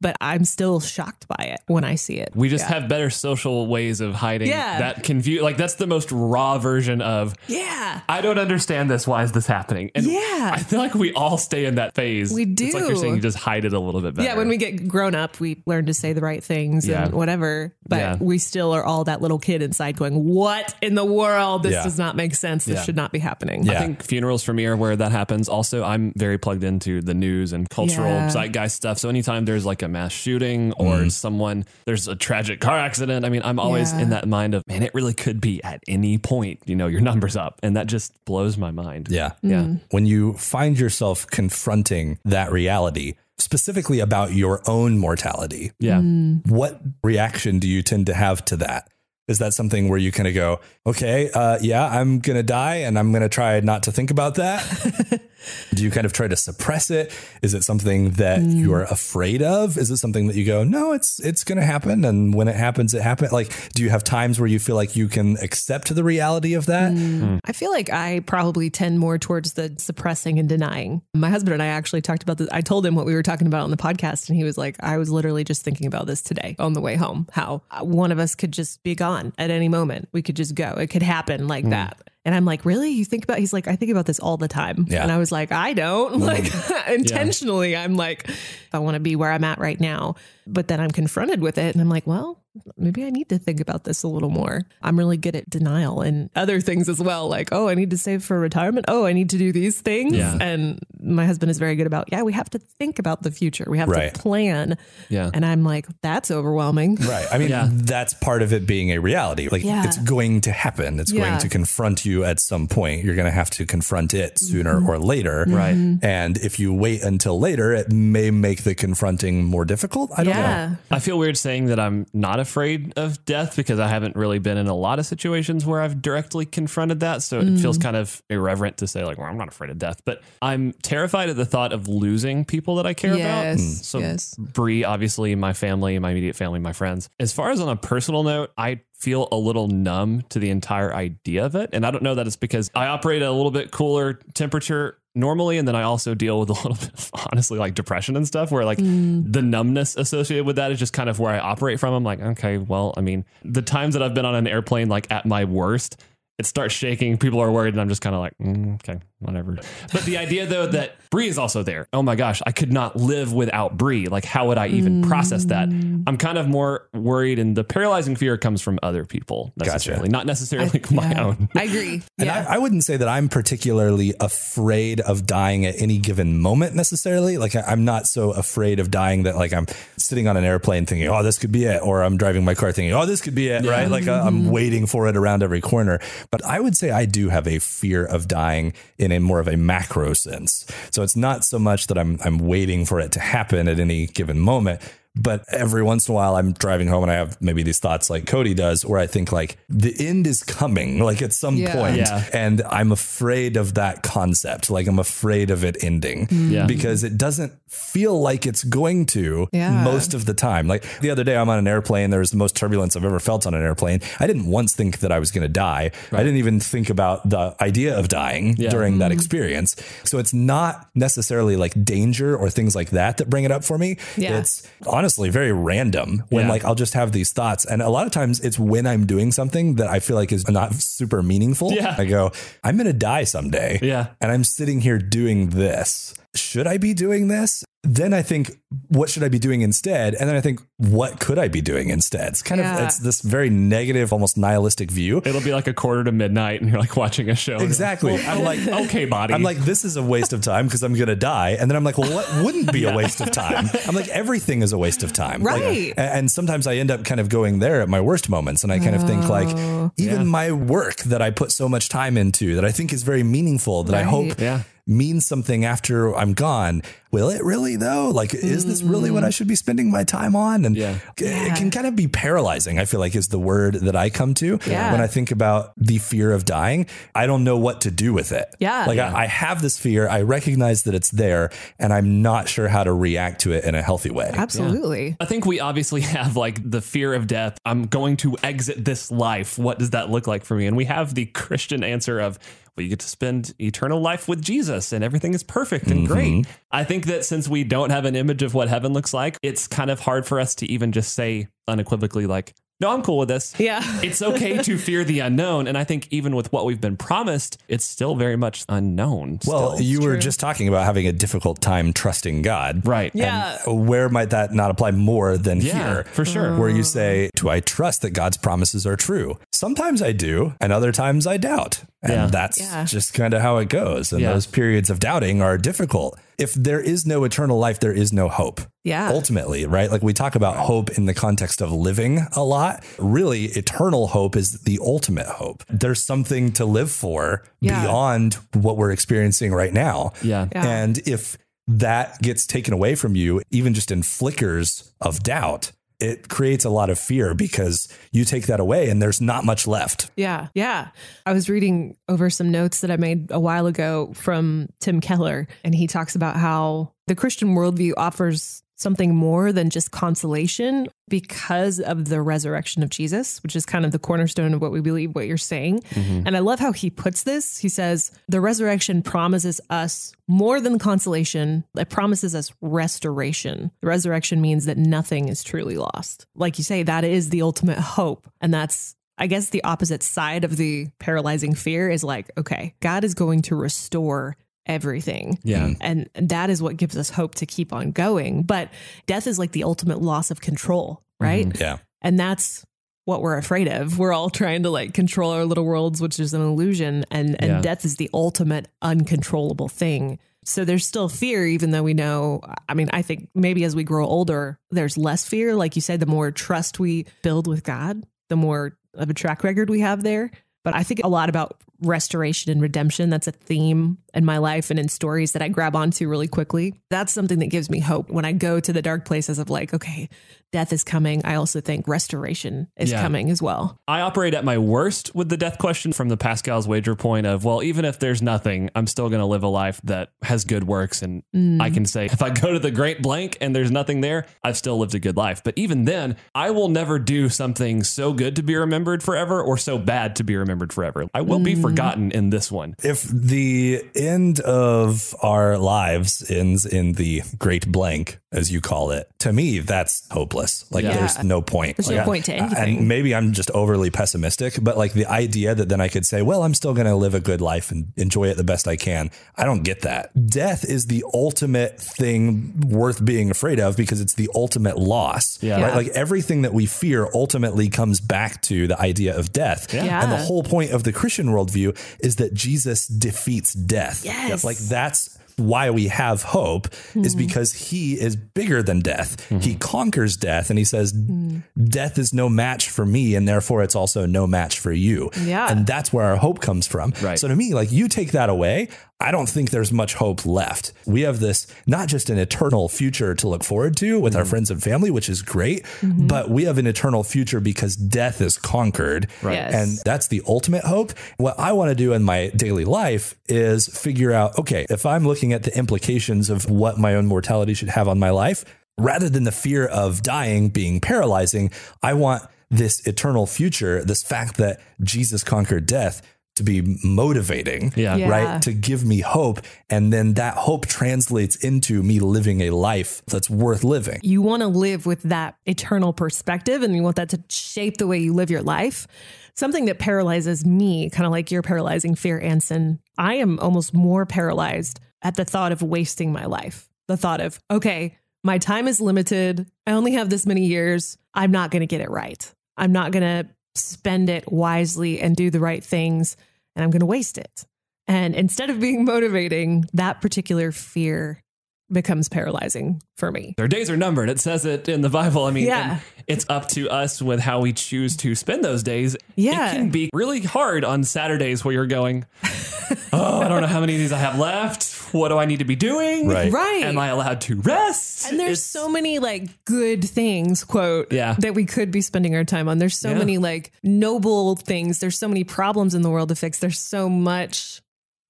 but i'm still shocked by it when i see it We just Yeah. have better social ways of hiding Yeah. that confuse. Like that's the most raw version of. yeah I don't understand this. Why is this happening? And Yeah. I feel like we all stay in that phase. We It's like you're saying, you just hide it a little bit better. Yeah, when we get grown up, we learn to say the right things Yeah. and whatever. But Yeah. we still are all that little kid inside going, What in the world? This Yeah. does not make sense. This Yeah. should not be happening. Yeah. I think funerals for me are where that happens. Also, I'm very plugged into the news and cultural Yeah. zeitgeist stuff. So anytime there's like a mass shooting or mm. someone, there's a tragic car accident, I mean, I'm always Yeah. in that mind of, man, it really could be at any point, you know, your number's up. And that just blows my mind. Yeah. Yeah. Mm-hmm. When you find yourself confronting that reality, specifically about your own mortality, Yeah. Mm. what reaction do you tend to have to that? Is that something where you kind of go, okay, uh, yeah, I'm going to die and I'm going to try not to think about that? do you kind of try to suppress it? Is it something that you are afraid of? Is it something that you go, no, it's it's going to happen, and when it happens, it happens? Like, do you have times where you feel like you can accept the reality of that? Mm. I feel like I probably tend more towards the suppressing and denying. My husband and I actually talked about this. I told him what we were talking about on the podcast, and he was like, I was literally just thinking about this today on the way home how one of us could just be gone at any moment. We could just go. It could happen like mm. that. And I'm like, really? You think about? He's like, I think about this all the time. Yeah. And I was like, I don't. Like mm-hmm. intentionally, I'm like, I want to be where I'm at right now. But then I'm confronted with it, and I'm like, well, maybe I need to think about this a little more. I'm really good at denial and other things as well. Like, oh, I need to save for retirement. Oh, I need to do these things. Yeah. And my husband is very good about, yeah, we have to think about the future. We have Right. to plan. Yeah. And I'm like, that's overwhelming. Right. I mean, Yeah. that's part of it being a reality. Like Yeah. it's going to happen. It's going to confront you at some point. You're going to have to confront it sooner mm-hmm. or later. Right. Mm-hmm. And if you wait until later, it may make the confronting more difficult. I don't Yeah. I feel weird saying that I'm not afraid of death because I haven't really been in a lot of situations where I've directly confronted that. So it feels mm. kind of irreverent to say, like, well, I'm not afraid of death, but I'm terrified at the thought of losing people that I care about. Yes, mm. So, yes. Bree, obviously, my family, my immediate family, my friends. As far as on a personal note, I feel a little numb to the entire idea of it. And I don't know that it's because I operate at a little bit cooler temperature normally and then i also deal with a little bit of honestly like depression and stuff where like the numbness associated with that is just kind of where i operate from i'm like okay well i mean the times that i've been on an airplane like at my worst it starts shaking. People are worried, and I'm just kind of like, mm, okay, whatever. But the idea though that Bree is also there. Oh my gosh, I could not live without Bree. Like, how would I even process that? I'm kind of more worried, and the paralyzing fear comes from other people necessarily, not necessarily my Yeah. own. I agree. And yeah. I, I wouldn't say that I'm particularly afraid of dying at any given moment necessarily. Like I, I'm not so afraid of dying that like I'm sitting on an airplane thinking, oh, this could be it, or I'm driving my car thinking, oh, this could be it, right? Like uh, I'm waiting for it around every corner. But I would say I do have a fear of dying in a more of a macro sense. So it's not so much that I'm I'm waiting for it to happen at any given moment. But every once in a while, I'm driving home and I have maybe these thoughts like Cody does, where I think like the end is coming, like at some Yeah. point, Yeah. and I'm afraid of that concept. Like I'm afraid of it ending mm. Yeah. because it doesn't feel like it's going to Yeah. most of the time. Like the other day, I'm on an airplane. There was the most turbulence I've ever felt on an airplane. I didn't once think that I was going to die. I didn't even think about the idea of dying Yeah. during that mm. experience. So it's not necessarily like danger or things like that that bring it up for me. Yeah. It's honestly very random when Yeah. like I'll just have these thoughts. And a lot of times it's when I'm doing something that I feel like is not super meaningful. Yeah. I go, I'm going to die someday. Yeah. And I'm sitting here doing this. Should I be doing this? Then I think, what should I be doing instead? And then I think, what could I be doing instead? It's kind of, it's this very negative, almost nihilistic view. It'll be like a quarter to midnight, and you're like watching a show. Exactly. like, I'm like, okay, body. I'm like, this is a waste of time because I'm going to die. And then I'm like, well, what wouldn't be a waste of time? I'm like, everything is a waste of time. Right. a- and sometimes I end up kind of going there at my worst moments. And I kind of think like, Oh. even Yeah. my work that I put so much time into that I think is very meaningful, that I Right. hope Yeah. means something after I'm gone. Will it really though? Like, is this really what I mm. should be spending my time on? And Yeah. it can kind of be paralyzing. I feel like is the word that I come to Yeah. when I think about the fear of dying. I don't know what to do with it. Yeah. Like Yeah. I, I have this fear. I recognize that it's there and I'm not sure how to react to it in a healthy way. Absolutely. I think we obviously have like the fear of death. I'm going to exit this life. What does that look like for me? And we have the Christian answer of, well, you get to spend eternal life with Jesus and everything is perfect and great. Mm-hmm. I think that since we don't have an image of what heaven looks like, it's kind of hard for us to even just say unequivocally, like, no, I'm cool with this. Yeah. it's okay to fear the unknown. And I think even with what we've been promised, it's still very much unknown. Well, still. you were true. just talking about having a difficult time trusting God. right. Yeah. And uh, where might that not apply more than Yeah, here? for sure. Where you say, Do I trust that God's promises are true? Sometimes I do, and other times I doubt. And Yeah. that's Yeah. just kind of how it goes. And Yeah. those periods of doubting are difficult. If there is no eternal life, there is no hope. Yeah. Ultimately, right? Like we talk about hope in the context of living a lot. Really, eternal hope is the ultimate hope. There's something to live for Yeah. beyond what we're experiencing right now. Yeah. Yeah. And if that gets taken away from you, even just in flickers of doubt, it creates a lot of fear because you take that away and there's not much left. Yeah. Yeah. I was reading over some notes that I made a while ago from Tim Keller, and he talks about how the Christian worldview offers something more than just consolation because of the resurrection of Jesus, which is kind of the cornerstone of what we believe, what you're saying. Mm-hmm. And I love how he puts this. He says, the resurrection promises us more than consolation, it promises us restoration. The resurrection means that nothing is truly lost. Like you say, that is the ultimate hope. And that's I guess the opposite side of the paralyzing fear is like, okay, God is going to restore everything. Yeah. Mm-hmm. And that is what gives us hope to keep on going. But death is like the ultimate loss of control, mm-hmm. right? Yeah. And that's what we're afraid of. We're all trying to like control our little worlds, which is an illusion. And and Yeah. death is the ultimate uncontrollable thing. So there's still fear, even though we know. I mean, I think maybe as we grow older, there's less fear. Like you said, the more trust we build with God, the more of a track record we have there. But I think a lot about restoration and redemption. That's a theme in my life and in stories that I grab onto really quickly. That's something that gives me hope when I go to the dark places of like, okay, death is coming. I also think restoration is Yeah. coming as well. I operate at my worst with the death question from the Pascal's wager point of, well, even if there's nothing, I'm still going to live a life that has good works. And mm. I can say, if I go to the great blank and there's nothing there, I've still lived a good life. But even then, I will never do something so good to be remembered forever or so bad to be remembered forever. I will be mm. forgotten in this one. If the end of our lives ends in the great blank, as you call it, to me, that's hopeless. Like Yeah. there's no point. There's no Like, point to anything. And maybe I'm just overly pessimistic, but like the idea that then I could say, well, I'm still going to live a good life and enjoy it the best I can. I don't get that. Death is the ultimate thing worth being afraid of because it's the ultimate loss. Yeah. Right? Yeah. Like everything that we fear ultimately comes back to the idea of death. Yeah. And the whole point of the Christian worldview is that Jesus defeats death. Yes. Like that's why we have hope is Hmm. because he is bigger than death. Mm-hmm. He conquers death and he says, mm. Death is no match for me, and therefore it's also no match for you. Yeah. And that's where our hope comes from. Right. So to me, like you take that away, I don't think there's much hope left. We have this not just an eternal future to look forward to with our mm-hmm. friends and family, which is great, mm-hmm. but we have an eternal future because death is conquered. Right. Yes. And that's the ultimate hope. What I want to do in my daily life is figure out okay, if I'm looking at the implications of what my own mortality should have on my life, rather than the fear of dying being paralyzing, I want this eternal future, this fact that Jesus conquered death to be motivating, Yeah. Yeah. right? To give me hope. And then that hope translates into me living a life that's worth living. you want to live with that eternal perspective and you want that to shape the way you live your life. Something that paralyzes me, kind of like your paralyzing fear, Ansen, I am almost more paralyzed at the thought of wasting my life. The thought of, okay, my time is limited. I only have this many years. I'm not going to get it right. I'm not going to spend it wisely and do the right things, and I'm going to waste it. And instead of being motivating, that particular fear becomes paralyzing for me. Their days are numbered. It says it in the Bible. I mean, Yeah. it's up to us with how we choose to spend those days. Yeah. It can be really hard on Saturdays where you're going, oh, I don't know how many of these I have left. What do I need to be doing? Right. Right. Am I allowed to rest? And there's It's- so many like good things, quote, Yeah. that we could be spending our time on. There's so Yeah. many like noble things. There's so many problems in the world to fix. There's so much.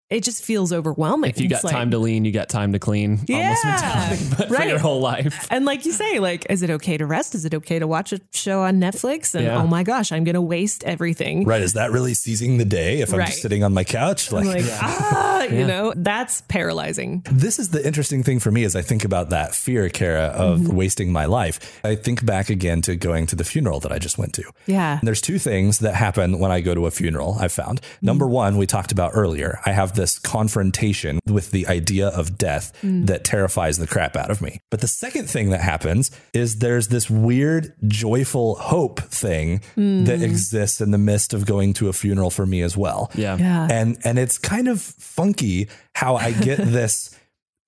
It just feels overwhelming. if you got It's like- time to lean, you got time to clean. Yeah. mentality, but for Right. your whole life. And like you say, like, is it okay to rest? Is it okay to watch a show on Netflix? And Yeah. oh my gosh, I'm going to waste everything. Right. Is that really seizing the day if I'm just sitting on my couch? I'm like, ah, you know, that's paralyzing. This is the interesting thing for me as I think about that fear, Kara, of Mm-hmm. wasting my life. I think back again to going to the funeral that I just went to. Yeah. And there's two things that happen when I go to a funeral, I've found. Number one, we talked about earlier. I have this confrontation with the idea of death mm. that terrifies the crap out of me. But the second thing that happens is there's this weird, joyful hope thing mm. that exists in the midst of going to a funeral for me as well. Yeah. Yeah. And and it's kind of funky how I get this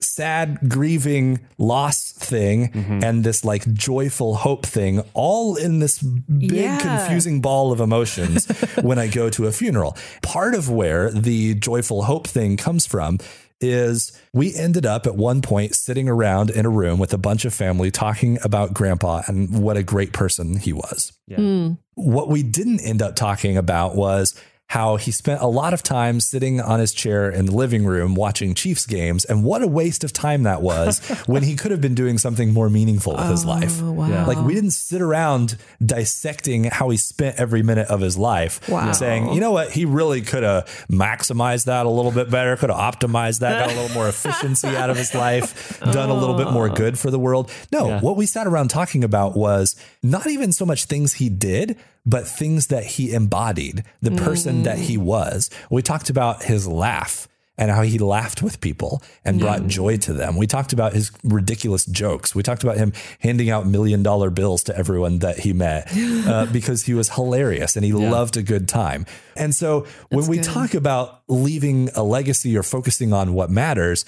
sad grieving loss thing mm-hmm. and this like joyful hope thing all in this big Yeah. confusing ball of emotions when I go to a funeral. Part of where the joyful hope thing comes from is we ended up at one point sitting around in a room with a bunch of family talking about grandpa and what a great person he was. Yeah. Hmm. What we didn't end up talking about was how he spent a lot of time sitting on his chair in the living room watching Chiefs games and what a waste of time that was when he could have been doing something more meaningful with his oh, life. Oh, wow. Like we didn't sit around dissecting how he spent every minute of his life Wow. saying, you know what, he really could have maximized that a little bit better, could have optimized that, got a little more efficiency out of his life, done a little bit more oh. good for the world. No, Yeah. what we sat around talking about was not even so much things he did, but things that he embodied, the person that he was. We talked about his laugh and how he laughed with people and brought joy to them. We talked about his ridiculous jokes. We talked about him handing out million dollar bills to everyone that he met uh, because he was hilarious and he loved a good time. And so when we good. talk about leaving a legacy or focusing on what matters,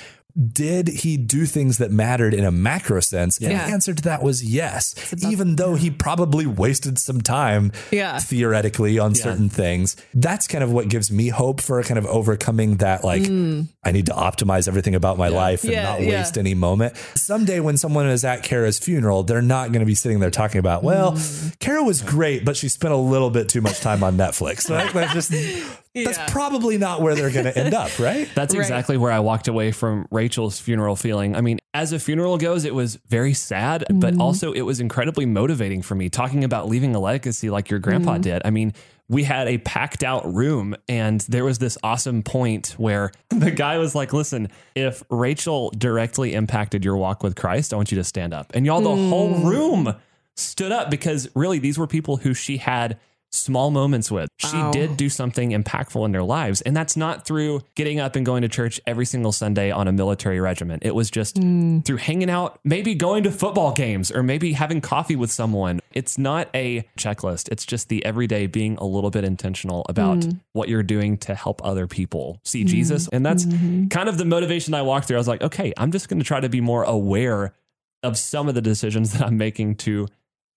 did he do things that mattered in a macro sense? And the answer to that was yes, even though he probably wasted some time Yeah. theoretically on certain things. That's kind of what gives me hope for kind of overcoming that, like, I need to optimize everything about my life and Mm. Yeah, not yeah. waste any moment. Someday when someone is at Kara's funeral, they're not going to be sitting there talking about, well, Mm. Kara was great, but she spent a little bit too much time on Netflix. Like, that's just that's probably not where they're going to end up, right? That's Right. exactly where I walked away from Rachel's funeral feeling. I mean, as a funeral goes, it was very sad, but mm-hmm. also it was incredibly motivating for me talking about leaving a legacy like your grandpa mm-hmm. did. I mean, we had a packed out room and there was this awesome point where the guy was like, "Listen, if Rachel directly impacted your walk with Christ, I want you to stand up." And y'all the whole mm. room stood up because really these were people who she had small moments with. She Wow. did do something impactful in their lives. And that's not through getting up and going to church every single Sunday on a military regiment. It was just hmm. through hanging out, maybe going to football games or maybe having coffee with someone. It's not a checklist. It's just the everyday being a little bit intentional about hmm. what you're doing to help other people see hmm. Jesus. And that's mm-hmm. kind of the motivation I walked through. I was like, okay, I'm just going to try to be more aware of some of the decisions that I'm making to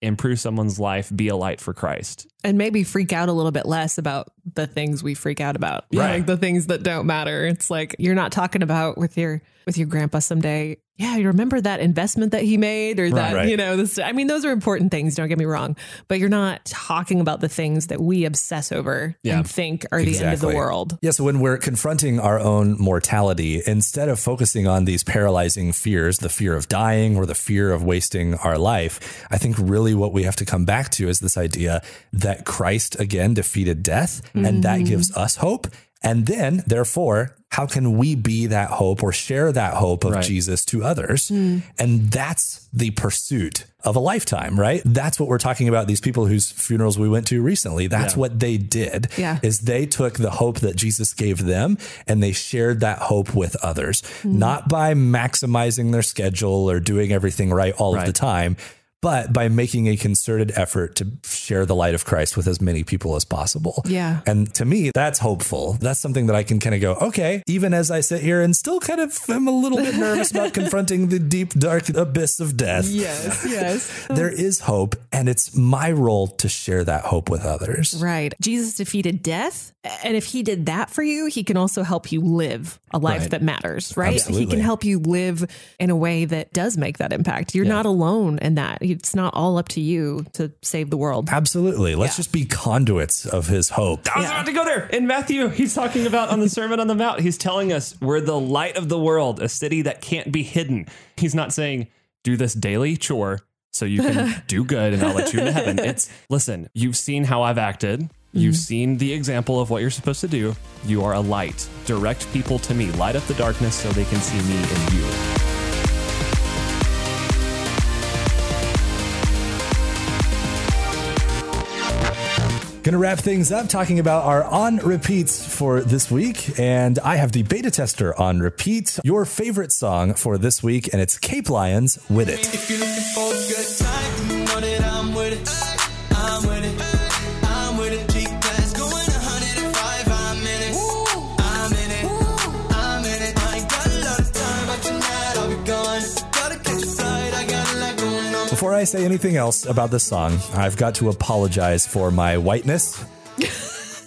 improve someone's life, be a light for Christ. and maybe freak out a little bit less about the things we freak out about Right. like the things that don't matter it's like you're not talking about with your with your grandpa someday yeah you remember that investment that he made or that Right. you know this i mean those are important things don't get me wrong but you're not talking about the things that we obsess over Yeah. and think are the end of the Exactly. world Yeah, so when we're confronting our own mortality, instead of focusing on these paralyzing fears, the fear of dying or the fear of wasting our life, I think really what we have to come back to is this idea that Christ again defeated death and that mm. gives us hope. And then, therefore, how can we be that hope or share that hope of Right. Jesus to others? Mm. And that's the pursuit of a lifetime, right? That's what we're talking about. These people whose funerals we went to recently, that's Yeah. what they did Yeah. is they took the hope that Jesus gave them and they shared that hope with others, mm. not by maximizing their schedule or doing everything right all of the time, but by making a concerted effort to share the light of Christ with as many people as possible. Yeah. And to me, that's hopeful. That's something that I can kind of go, okay, even as I sit here and still kind of am a little bit nervous about confronting the deep, dark abyss of death. yes yes There is hope, and it's my role to share that hope with others. Right. Jesus defeated death. And if he did that for you, he can also help you live a life Right. that matters, right? Absolutely. He can help you live in a way that does make that impact. You're not alone in that. It's not all up to you to save the world. Absolutely. Let's Yeah. just be conduits of his hope. I was about to go there. In Matthew, he's talking about on the Sermon on the Mount, he's telling us we're the light of the world, a city that can't be hidden. He's not saying, do this daily chore so you can do good and I'll let you into heaven. It's, listen, you've seen how I've acted. You've mm-hmm. seen the example of what you're supposed to do. You are a light. Direct people to me. Light up the darkness so they can see me in you. Gonna wrap things up talking about our on repeats for this week. And I have the beta tester on repeat. Your favorite song for this week, and it's Cape Lions with it. Before I say anything else about this song, I've got to apologize for my whiteness.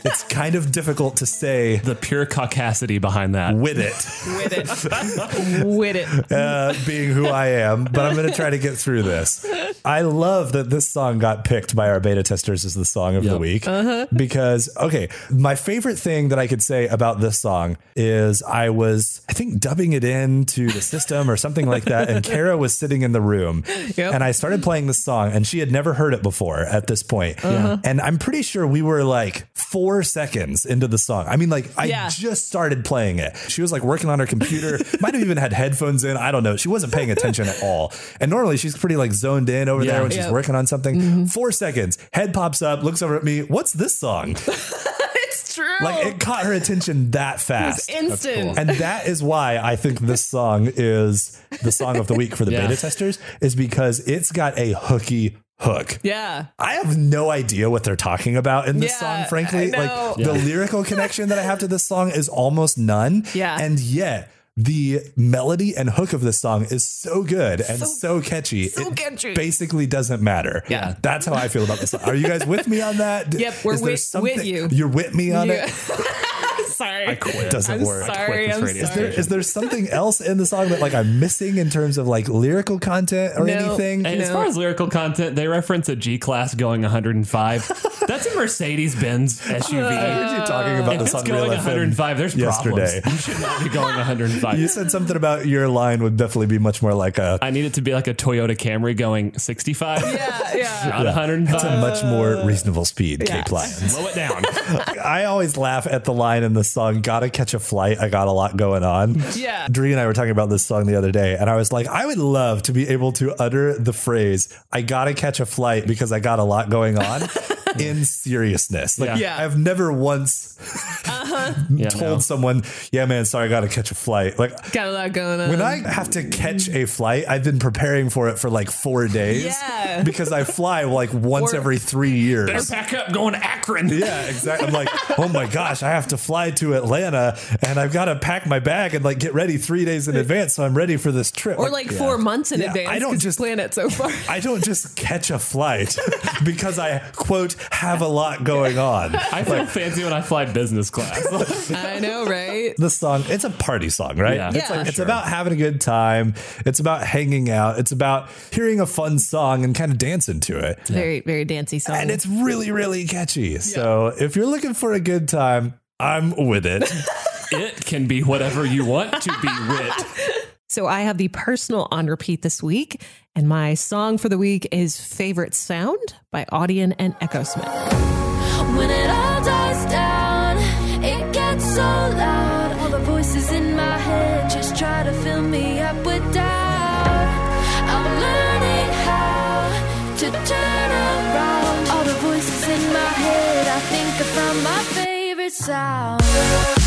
It's kind of difficult to say The pure caucasity behind that. with it. With it. With it. uh, being who I am, but I'm going to try to get through this. I love that this song got picked by our beta testers as the song of the Yep. week because, okay, my favorite thing that I could say about this song is I was, I think, dubbing it into the system or something like that. And Kara was sitting in the room Yep. and I started playing the song and she had never heard it before at this point. And I'm pretty sure we were like four seconds into the song. I mean, like, I Yeah. just started playing it. She was like working on her computer, might have even had headphones in. I don't know. She wasn't paying attention at all. And normally she's pretty like zoned in over Yeah. there when she's working on something. Mm-hmm. Four seconds, head pops up, looks over at me. What's this song? It's true. Like it caught her attention that fast. instant. And that is why I think this song is the song of the week for the Yeah. beta testers, is because it's got a hooky hook. Yeah. I have no idea what they're talking about in this Yeah, song, frankly. I know. Like the lyrical connection that I have to this song is almost none. Yeah. And yet the melody and hook of this song is so good and so, catchy. so it catchy. basically doesn't matter. Yeah. That's how I feel about this song. Are you guys with me on that? Yep, we're with- with you. You're with me on You- it? sorry. I quit. Doesn't I'm work. sorry. this I'm sorry. Is there something else in the song that like I'm missing in terms of like lyrical content or No. anything? And as far as lyrical content, they reference a G class going 105. That's a Mercedes Benz SUV. I heard you talking about if this it's on going Real FM 105, there's yesterday. problems. You should not be going 105. You said something about your line would definitely be much more like a I need it to be like a Toyota Camry going 65, Yeah, yeah. not 105. it's a much more reasonable speed, Cape Lions. Slow it down. I always laugh at the line in the song, Gotta Catch a Flight. I got a lot going on. Yeah. Dree and I were talking about this song the other day, and I was like, I would love to be able to utter the phrase, I gotta catch a flight because I got a lot going on in seriousness. Like, Yeah. Yeah. I've never once uh-huh. Yeah, told no. someone, yeah, man, sorry, I gotta catch a flight. Like, Got a lot going on. when I have to catch a flight, I've been preparing for it for like four days. Yeah. Because I fly like once Or- every three years. Better pack up going to Akron. Yeah, exactly. I'm like, oh my gosh, I have to fly to Atlanta and I've got to pack my bag and like get ready three days in advance so I'm ready for this trip. or like four months in Yeah, advance. I don't just- plan it so far. I don't just catch a flight because I quote have a lot going on. I feel fancy when I fly business class. I know, right? The song, it's a party song, right? Yeah. it's Yeah. like it's Sure. about having a good time. It's about hanging out. It's about hearing a fun song and kind of dancing to it. Very, very dancey song. And it's really, really catchy. So if you're looking for a good time, I'm with it. it can be whatever you want to be wit. So I have the personal on repeat this week, and my song for the week is Favorite Sound by Audion and Echo Smith. When it all dies down, it gets so loud. All the voices in my head just try to fill me up with doubt. I'm learning how to turn around. All the voices in my head, I think I found my favorite sound.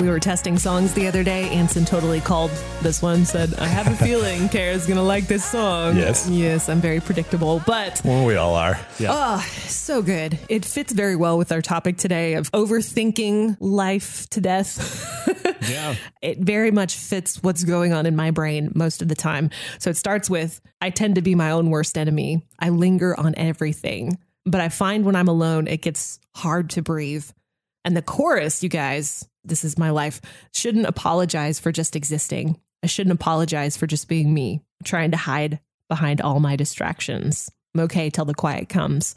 We were testing songs the other day. Ansen totally called this one, said, I have a feeling Kara's going to like this song. Yes. Yes, I'm very predictable, but well, we all are. Oh, so good. It fits very well with our topic today of overthinking life to death. Yeah. it very much fits what's going on in my brain most of the time. So it starts with I tend to be my own worst enemy. I linger on everything, but I find when I'm alone, it gets hard to breathe. And the chorus, you guys, this is my life, shouldn't apologize for just existing. I shouldn't apologize for just being me, trying to hide behind all my distractions. I'm okay till the quiet comes.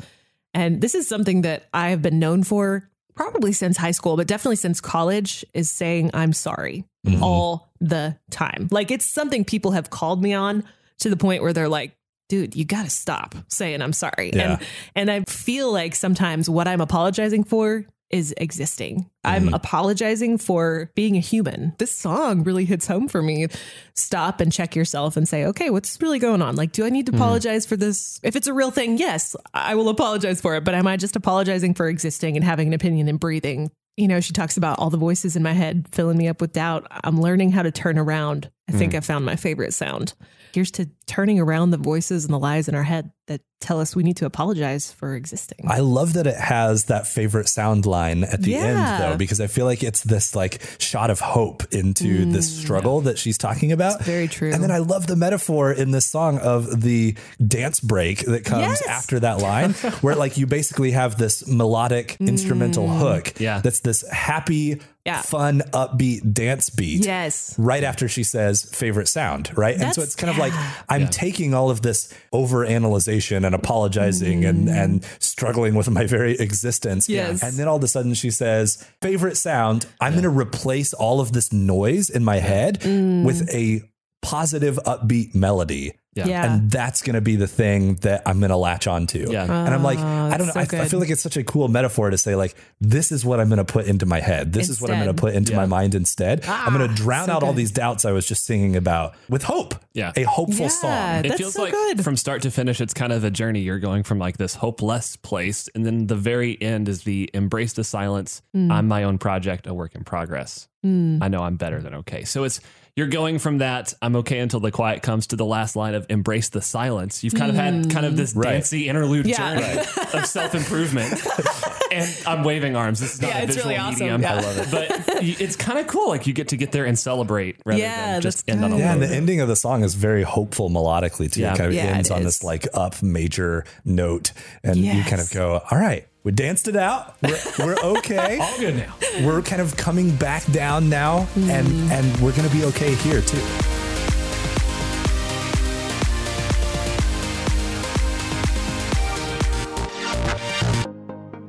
And this is something that I have been known for probably since high school, but definitely since college, is saying I'm sorry mm-hmm. all the time. Like it's something people have called me on to the point where they're like, dude, you gotta stop saying I'm sorry. Yeah. And and I feel like sometimes what I'm apologizing for is existing. I'm mm-hmm. apologizing for being a human. This song really hits home for me. Stop and check yourself and say, okay, what's really going on? Like, do I need to mm-hmm. apologize for this? If it's a real thing, yes, I will apologize for it. But am I just apologizing for existing and having an opinion and breathing? You know, she talks about all the voices in my head filling me up with doubt. I'm learning how to turn around. I think I found my favorite sound. Here's to turning around the voices and the lies in our head that tell us we need to apologize for existing. I love that it has that favorite sound line at the Yeah. end, though, because I feel like it's this like shot of hope into this struggle that she's talking about. Mm, very true. And then I love the metaphor in this song of the dance break that comes Yes. after that line, where like you basically have this melodic instrumental hook. Yeah. That's this happy, Mm. Yeah. fun, upbeat dance beat. Yes. Right after she says favorite sound, right? and so it's kind of like I'm taking all of this over analyzation and apologizing and and struggling with my very existence. Mm. Yes. And then all of a sudden she says, favorite sound, I'm going to replace all of this noise in my head with a positive upbeat melody. Yeah. Yeah. And that's going to be the thing that I'm going to latch onto. Yeah. And I'm like, I don't know. So I, I feel like it's such a cool metaphor to say, like, this is what I'm going to put into my head. This is what I'm going to put into my mind instead. I'm going to drown so out all these doubts I was just singing about with hope. Yeah. A hopeful Yeah. song. It That's feels so like good. from start to finish, it's kind of a journey. You're going from like this hopeless place, and then the very end is the embrace the silence. Mm. I'm my own project, a work in progress. I know I'm better than okay. So it's you're going from that I'm okay until the quiet comes to the last line of embrace the silence. You've kind of had kind of this Right. dancey interlude Mm. Yeah. journey of self improvement, and I'm waving arms. This is not Yeah, a it's visual really awesome. medium. Yeah. I love it. But it's kind of cool. Like you get to get there and celebrate rather Yeah, than just that's end on a good. Yeah, and the ending of the song is very hopeful melodically too. Yeah. It kind of Yeah, ends on is. this like up major note, and you kind of go, "All right, we danced it out. We're, we're okay. All good now. we're kind of coming back down now, and mm-hmm. and we're gonna be okay here too."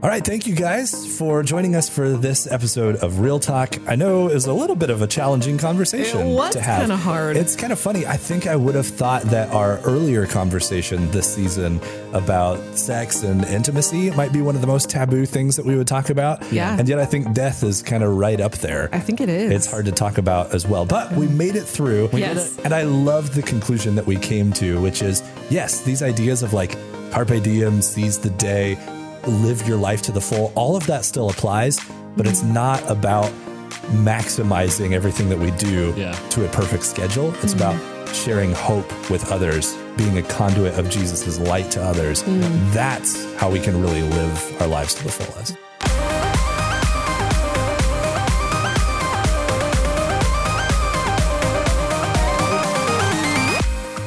All right, thank you guys for joining us for this episode of Real Talk. I know it was a little bit of a challenging conversation It was to have. It's kinda hard. It's kind of funny. I think I would have thought that our earlier conversation this season about sex and intimacy might be one of the most taboo things that we would talk about. Yeah. And yet I think death is kind of right up there. I think it is. It's hard to talk about as well, but we mm. made it through. Yes. And I love the conclusion that we came to, which is yes, these ideas of like carpe diem, seize the day, live your life to the full, all of that still applies, but it's not about maximizing everything that we do Yeah. to a perfect schedule. It's mm-hmm. about sharing hope with others, being a conduit of Jesus' light to others. Mm. That's how we can really live our lives to the fullest.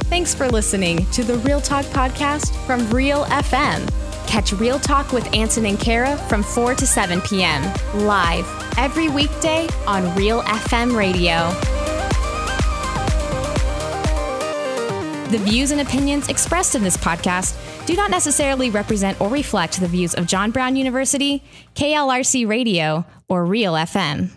Thanks for listening to the Real Talk podcast from Real FM. Catch Real Talk with Ansen and Kara from 4 to 7 p.m. live every weekday on Real FM radio. The views and opinions expressed in this podcast do not necessarily represent or reflect the views of John Brown University, KLRC Radio, or Real FM.